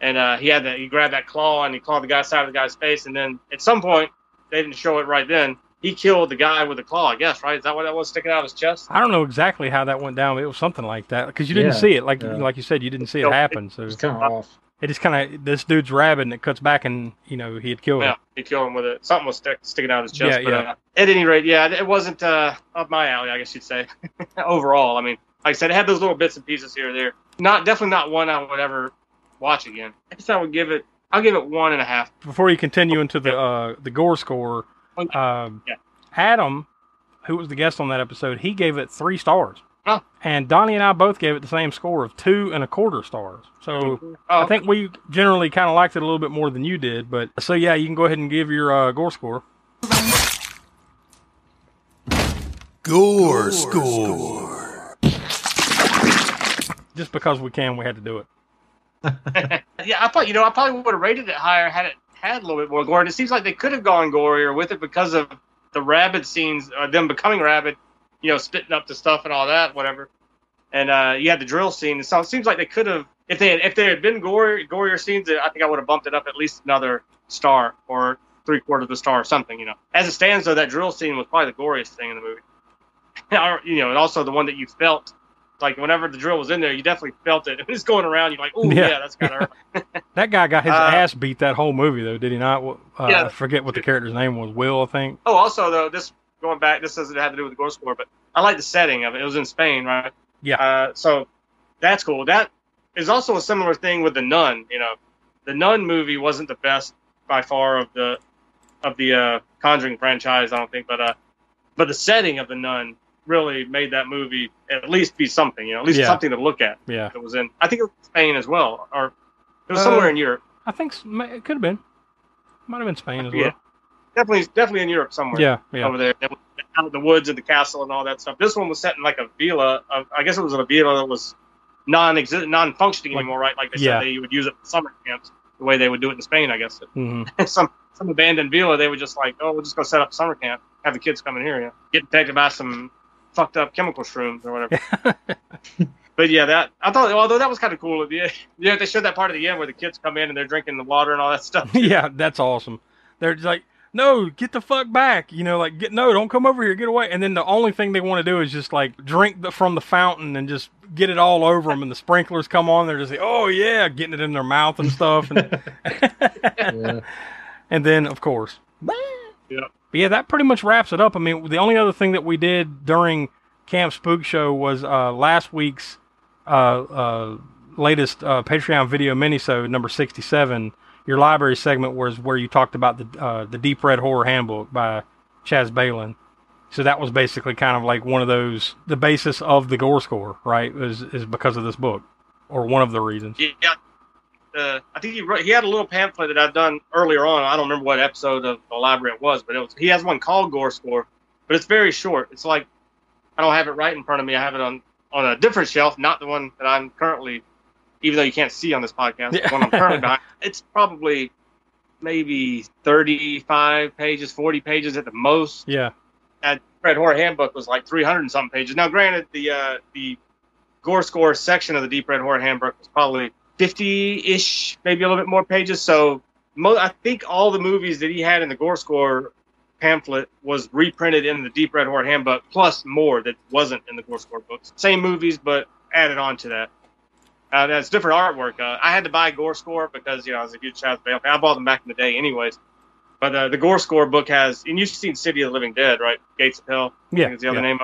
and uh, he had that, he grabbed that claw and he clawed the guy's side of the guy's face, and then at some point they didn't show it right then. He killed the guy with the claw, I guess, right? Is that what that was sticking out of his chest? I don't know exactly how that went down. But it was something like that because you didn't Yeah, see it. Like yeah. like you said, you didn't see it happen. So It's kind of off. it just kind of this dude's rabid and it cuts back and you know he had killed him. Yeah, him. he killed him with it. Something was stick, sticking out of his chest. Yeah, but, yeah. Uh, at any rate, yeah, it wasn't uh, up my alley, I guess you'd say. (laughs) Overall, I mean, like I said, it had those little bits and pieces here or there. not definitely not one I would ever watch again. I guess I would give it. I'll give it one and a half. Before you continue into the uh, the gore score, um, Yeah. Adam, who was the guest on that episode, he gave it three stars. Oh. And Donnie and I both gave it the same score of two and a quarter stars. So Oh, I think we generally kind of liked it a little bit more than you did. But so yeah, you can go ahead and give your uh, gore score. Gore score. Just because we can, we had to do it. (laughs) (laughs) yeah, I thought you know I probably would have rated it higher had it had a little bit more gore. And it seems like they could have gone gorier with it because of the rabid scenes, or them becoming rabid, you know, spitting up the stuff and all that, whatever. And uh, you had the drill scene. So it seems like they could have, if they had, if there had been gory, gorier scenes, I think I would have bumped it up at least another star or three quarters of a star or something. You know, as it stands though, that drill scene was probably the goriest thing in the movie. (laughs) You know, and also the one that you felt. Like whenever the drill was in there, you definitely felt it. (laughs) It was going around. You're like, "Oh Yeah. yeah, that's kind of (laughs) (laughs) That guy got his Uh, ass beat that whole movie, though, did he not? Uh, Yeah. I forget what the character's name was. Will, I think. Oh, also though, this going back, this doesn't have to do with the gore score, but I like the setting of it. It was in Spain, right? Yeah. Uh, so that's cool. That is also a similar thing with the Nun. You know, the Nun movie wasn't the best by far of the of the uh, Conjuring franchise, I don't think, but uh, but the setting of the Nun really made that movie at least be something. You know, at least Yeah. something to look at. Yeah. It was in. I think it was Spain as well, or it was Uh, somewhere in Europe. I think it could have been. Might have been Spain as Yeah. well. Definitely, definitely in Europe somewhere. Yeah, yeah. over there. Out in the woods and the castle and all that stuff. This one was set in like a villa. Of, I guess it was a villa that was non-exist, non-functioning Like- anymore, right? Like they yeah. said, they would use it for summer camps the way they would do it in Spain, I guess. (laughs) hmm some some abandoned villa, they would just like, oh, we'll just go set up a summer camp, have the kids come in here, you know, get infected by some fucked up chemical shrooms or whatever. (laughs) but yeah, that I thought, although that was kind of cool. Yeah, (laughs) yeah, they showed that part of the end where the kids come in and they're drinking the water and all that stuff. (laughs) yeah, that's awesome. They're just like, no, get the fuck back. You know, like, get no, don't come over here, get away. And then the only thing they want to do is just like drink the, from the fountain and just get it all over them. And the sprinklers come on, they're just like, oh yeah, getting it in their mouth and stuff. And, Yeah. and then of course, Yeah. But yeah, that pretty much wraps it up. I mean, the only other thing that we did during Camp Spook Show was uh, last week's uh, uh, latest uh, Patreon video minisode number sixty-seven. Your library segment was where you talked about the uh, the Deep Red Horror Handbook by Chas Balun. So that was basically kind of like one of those the basis of the gore score, right? Is is because of this book, or one of the reasons. Yeah. Uh, I think he wrote, he had a little pamphlet that I've done earlier on. I don't remember what episode of the library it was, but it was he has one called Gore Score, but it's very short. It's like I don't have it right in front of me. I have it on on a different shelf, not the one that I'm currently, even though you can't see on this podcast, the one I'm (laughs) currently behind. It's probably maybe 35 pages, 40 pages at the most. Yeah, That Red Horror Handbook was like 300 and something pages. Now, granted, the uh, the Gore Score section of the Deep Red Horror Handbook was probably 50-ish, maybe a little bit more pages. So mo- I think all the movies that he had in the Gore Score pamphlet was reprinted in the Deep Red Horror Handbook, plus more that wasn't in the Gore Score books. Same movies, but added on to that. Uh, that's different artwork. Uh, I had to buy Gore Score because you know I was a huge Chas Balun fan. I bought them back in the day, anyways. But uh, the Gore Score book has, and you've seen City of the Living Dead, right? Gates of Hell. Yeah, is the other yeah. name.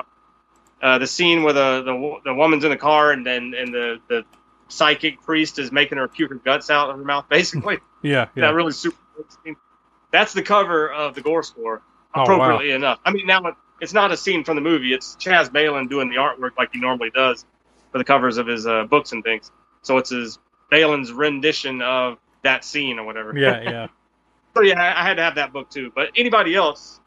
Uh, the scene where the, the the woman's in the car and then and the the psychic priest is making her puke her guts out of her mouth, basically. yeah, (laughs) yeah. That really super scene. That's the cover of the Gore Score, Oh, wow. appropriately enough. I mean, now it, it's not a scene from the movie. It's Chas Balun doing the artwork like he normally does for the covers of his uh, books and things. So it's his Balun's rendition of that scene or whatever. yeah, (laughs) yeah. So yeah, I had to have that book too. But anybody else,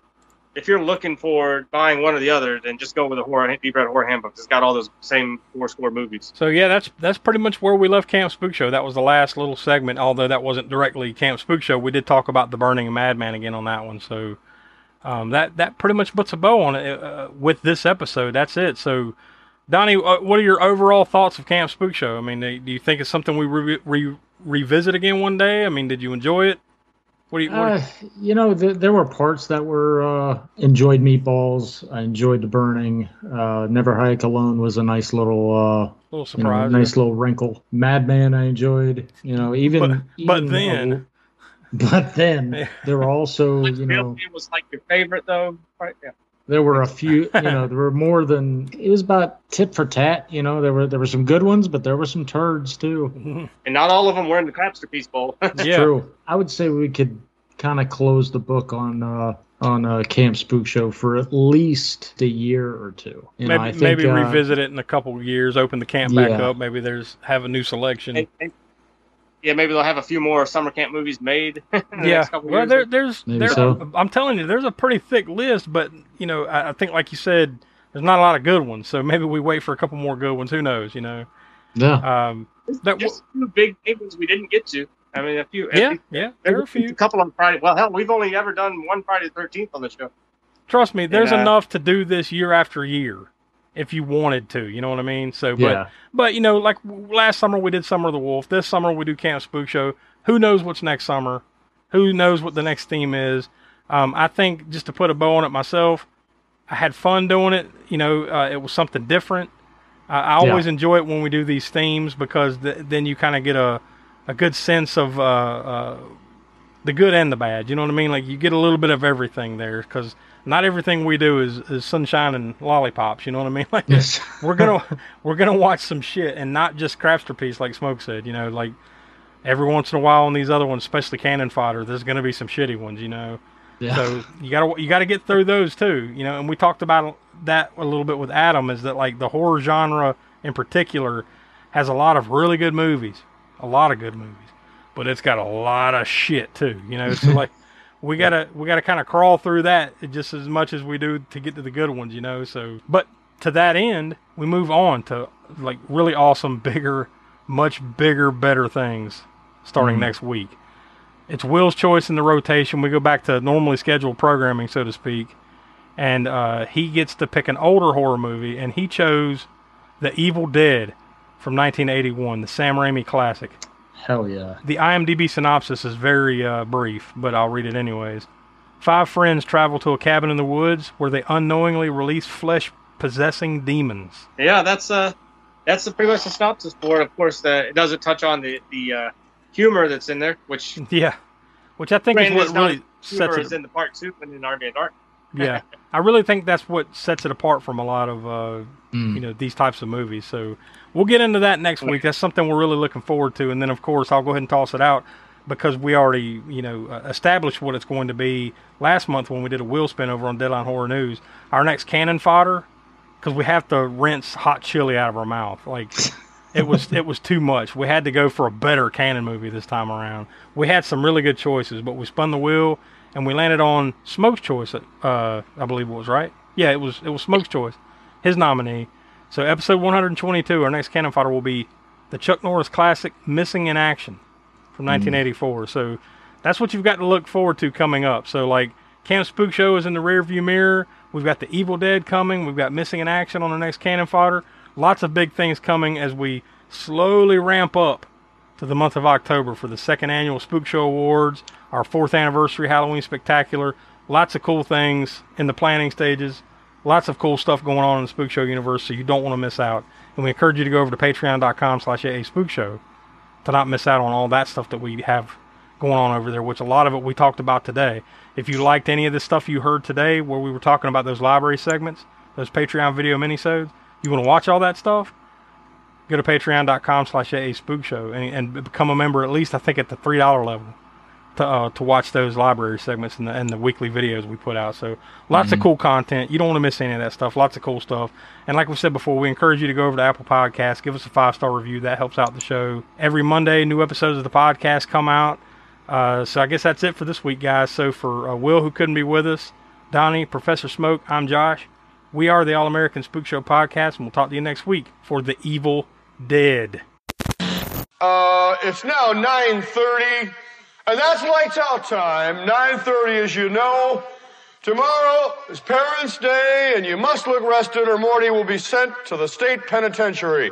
if you're looking for buying one or the other, then just go with the horror Deep Red Horror Handbook. It's got all those same Gore Score movies. So yeah, that's that's pretty much where we left Camp Spook Show. That was the last little segment, although that wasn't directly Camp Spook Show. We did talk about the Burning Madman again on that one. So um, that that pretty much puts a bow on it uh, with this episode. That's it. So Donnie, uh, what are your overall thoughts of Camp Spook Show? I mean, do do you think it's something we re- re- revisit again one day? I mean, did you enjoy it? What do you? What Uh, you know, th- there were parts that were uh, enjoyed meatballs. I enjoyed the burning. Uh, Never Hike Alone was a nice little, uh, little you know, nice little wrinkle. Madman, I enjoyed. You know, even But- but then- though- (laughs) but then there were also, you know, It was like your favorite though, right? Yeah. There were a few. You know, (laughs) there were more than it was about tit for tat. You know, there were there were some good ones, but there were some turds too. And not all of them were in the Crapster Piece Bowl. Yeah. True. I would say we could kind of close the book on uh, on uh, Camp Spook Show for at least a year or two. You maybe I think, maybe uh, revisit it in a couple of years, open the camp back Yeah. up. Maybe there's have a new selection. And- and- yeah, maybe they'll have a few more summer camp movies made. (laughs) in the yeah, next couple well, years. there, there's, Maybe there, so. I'm telling you, there's a pretty thick list, but you know, I, I think, like you said, there's not a lot of good ones. So maybe we wait for a couple more good ones. Who knows? You know, Yeah. um, that Just a few big big ones we didn't get to. I mean, a few. yeah, yeah, there are a few. a couple on Friday. Well, hell, we've only ever done one Friday the Thirteenth on the show. Trust me, there's And, uh, enough to do this year after year, if you wanted to. You know what I mean? So, but yeah. But you know, like last summer we did Summer of the Wolf. This summer we do Camp Spook Show. Who knows what's next summer? Who knows what the next theme is? Um, I think just to put a bow on it myself, I had fun doing it. You know, uh, it was something different. I I always Yeah. enjoy it when we do these themes because th- then you kind of get a a good sense of uh, uh, the good and the bad. You know what I mean? Like you get a little bit of everything there because not everything we do is, is sunshine and lollipops. You know what I mean? (laughs) Like Yes. we're gonna (laughs) we're gonna watch some shit and not just crapster piece like Smoke said. You know, like every once in a while on these other ones, especially cannon fodder, there's gonna be some shitty ones. You know, yeah. so you gotta you gotta get through those too. You know, and we talked about that a little bit with Adam. Is that like the horror genre in particular has a lot of really good movies, a lot of good movies, but it's got a lot of shit too. You know, so (laughs) like. We gotta we gotta kind of crawl through that just as much as we do to get to the good ones, you know. So, but to that end, we move on to like really awesome, bigger, much bigger, better things starting next week. It's Will's choice in the rotation. We go back to normally scheduled programming, so to speak, and uh, he gets to pick an older horror movie, and he chose The Evil Dead from 1981, the Sam Raimi classic. Hell yeah. The IMDb synopsis is very uh, brief, but I'll read it anyways. Five friends travel to a cabin in the woods where they unknowingly release flesh possessing demons. Yeah, that's uh, that's the pretty much the synopsis for it. Of course, uh, it doesn't touch on the the uh, humor that's in there, which (laughs) Yeah, which I think is granted what is really humor sets is it. in the part two and in Army of Dark. Yeah, I really think that's what sets it apart from a lot of uh, Mm. you know these types of movies. So we'll get into that next week. That's something we're really looking forward to. And then of course I'll go ahead and toss it out because we already you know uh, established what it's going to be last month when we did a wheel spin over on Deadline Horror News. Our next cannon fodder because we have to rinse hot chili out of our mouth. Like (laughs) it was it was too much. We had to go for a better Cannon movie this time around. We had some really good choices, but we spun the wheel and we landed on Smoke's choice. Uh, I believe it was right. Yeah, it was it was Smoke's choice, his nominee. So episode 122, our next cannon fodder will be the Chuck Norris classic "Missing in Action" from 1984. So that's what you've got to look forward to coming up. So like Camp Spook Show is in the rearview mirror. We've got the Evil Dead coming. We've got Missing in Action on our next cannon fodder. Lots of big things coming as we slowly ramp up to the month of October for the second annual Spook Show Awards, our fourth anniversary Halloween Spectacular. Lots of cool things in the planning stages. Lots of cool stuff going on in the Spook Show universe, so you don't want to miss out. And we encourage you to go over to patreon.com slash AA Spook Show to not miss out on all that stuff that we have going on over there, which a lot of it we talked about today. If you liked any of the stuff you heard today where we were talking about those library segments, those Patreon video minisodes, you want to watch all that stuff, go to patreon.com slash AA Spook Show and, and become a member at least, I think, at the $3 level to, uh, to watch those library segments and the, and the weekly videos we put out. So lots of cool content. You don't want to miss any of that stuff. Lots of cool stuff. And like we said before, we encourage you to go over to Apple Podcasts, give us a five star review. That helps out the show. Every Monday, new episodes of the podcast come out. Uh, so I guess that's it for this week, guys. So for uh, Will, who couldn't be with us, Donnie, Professor Smoke, I'm Josh. We are the All American Spook Show podcast, and we'll talk to you next week for The Evil Dead. Uh, it's now 9.30, and that's lights out time. 9.30, as you know. Tomorrow is Parents' Day, and you must look rested or Morty will be sent to the state penitentiary.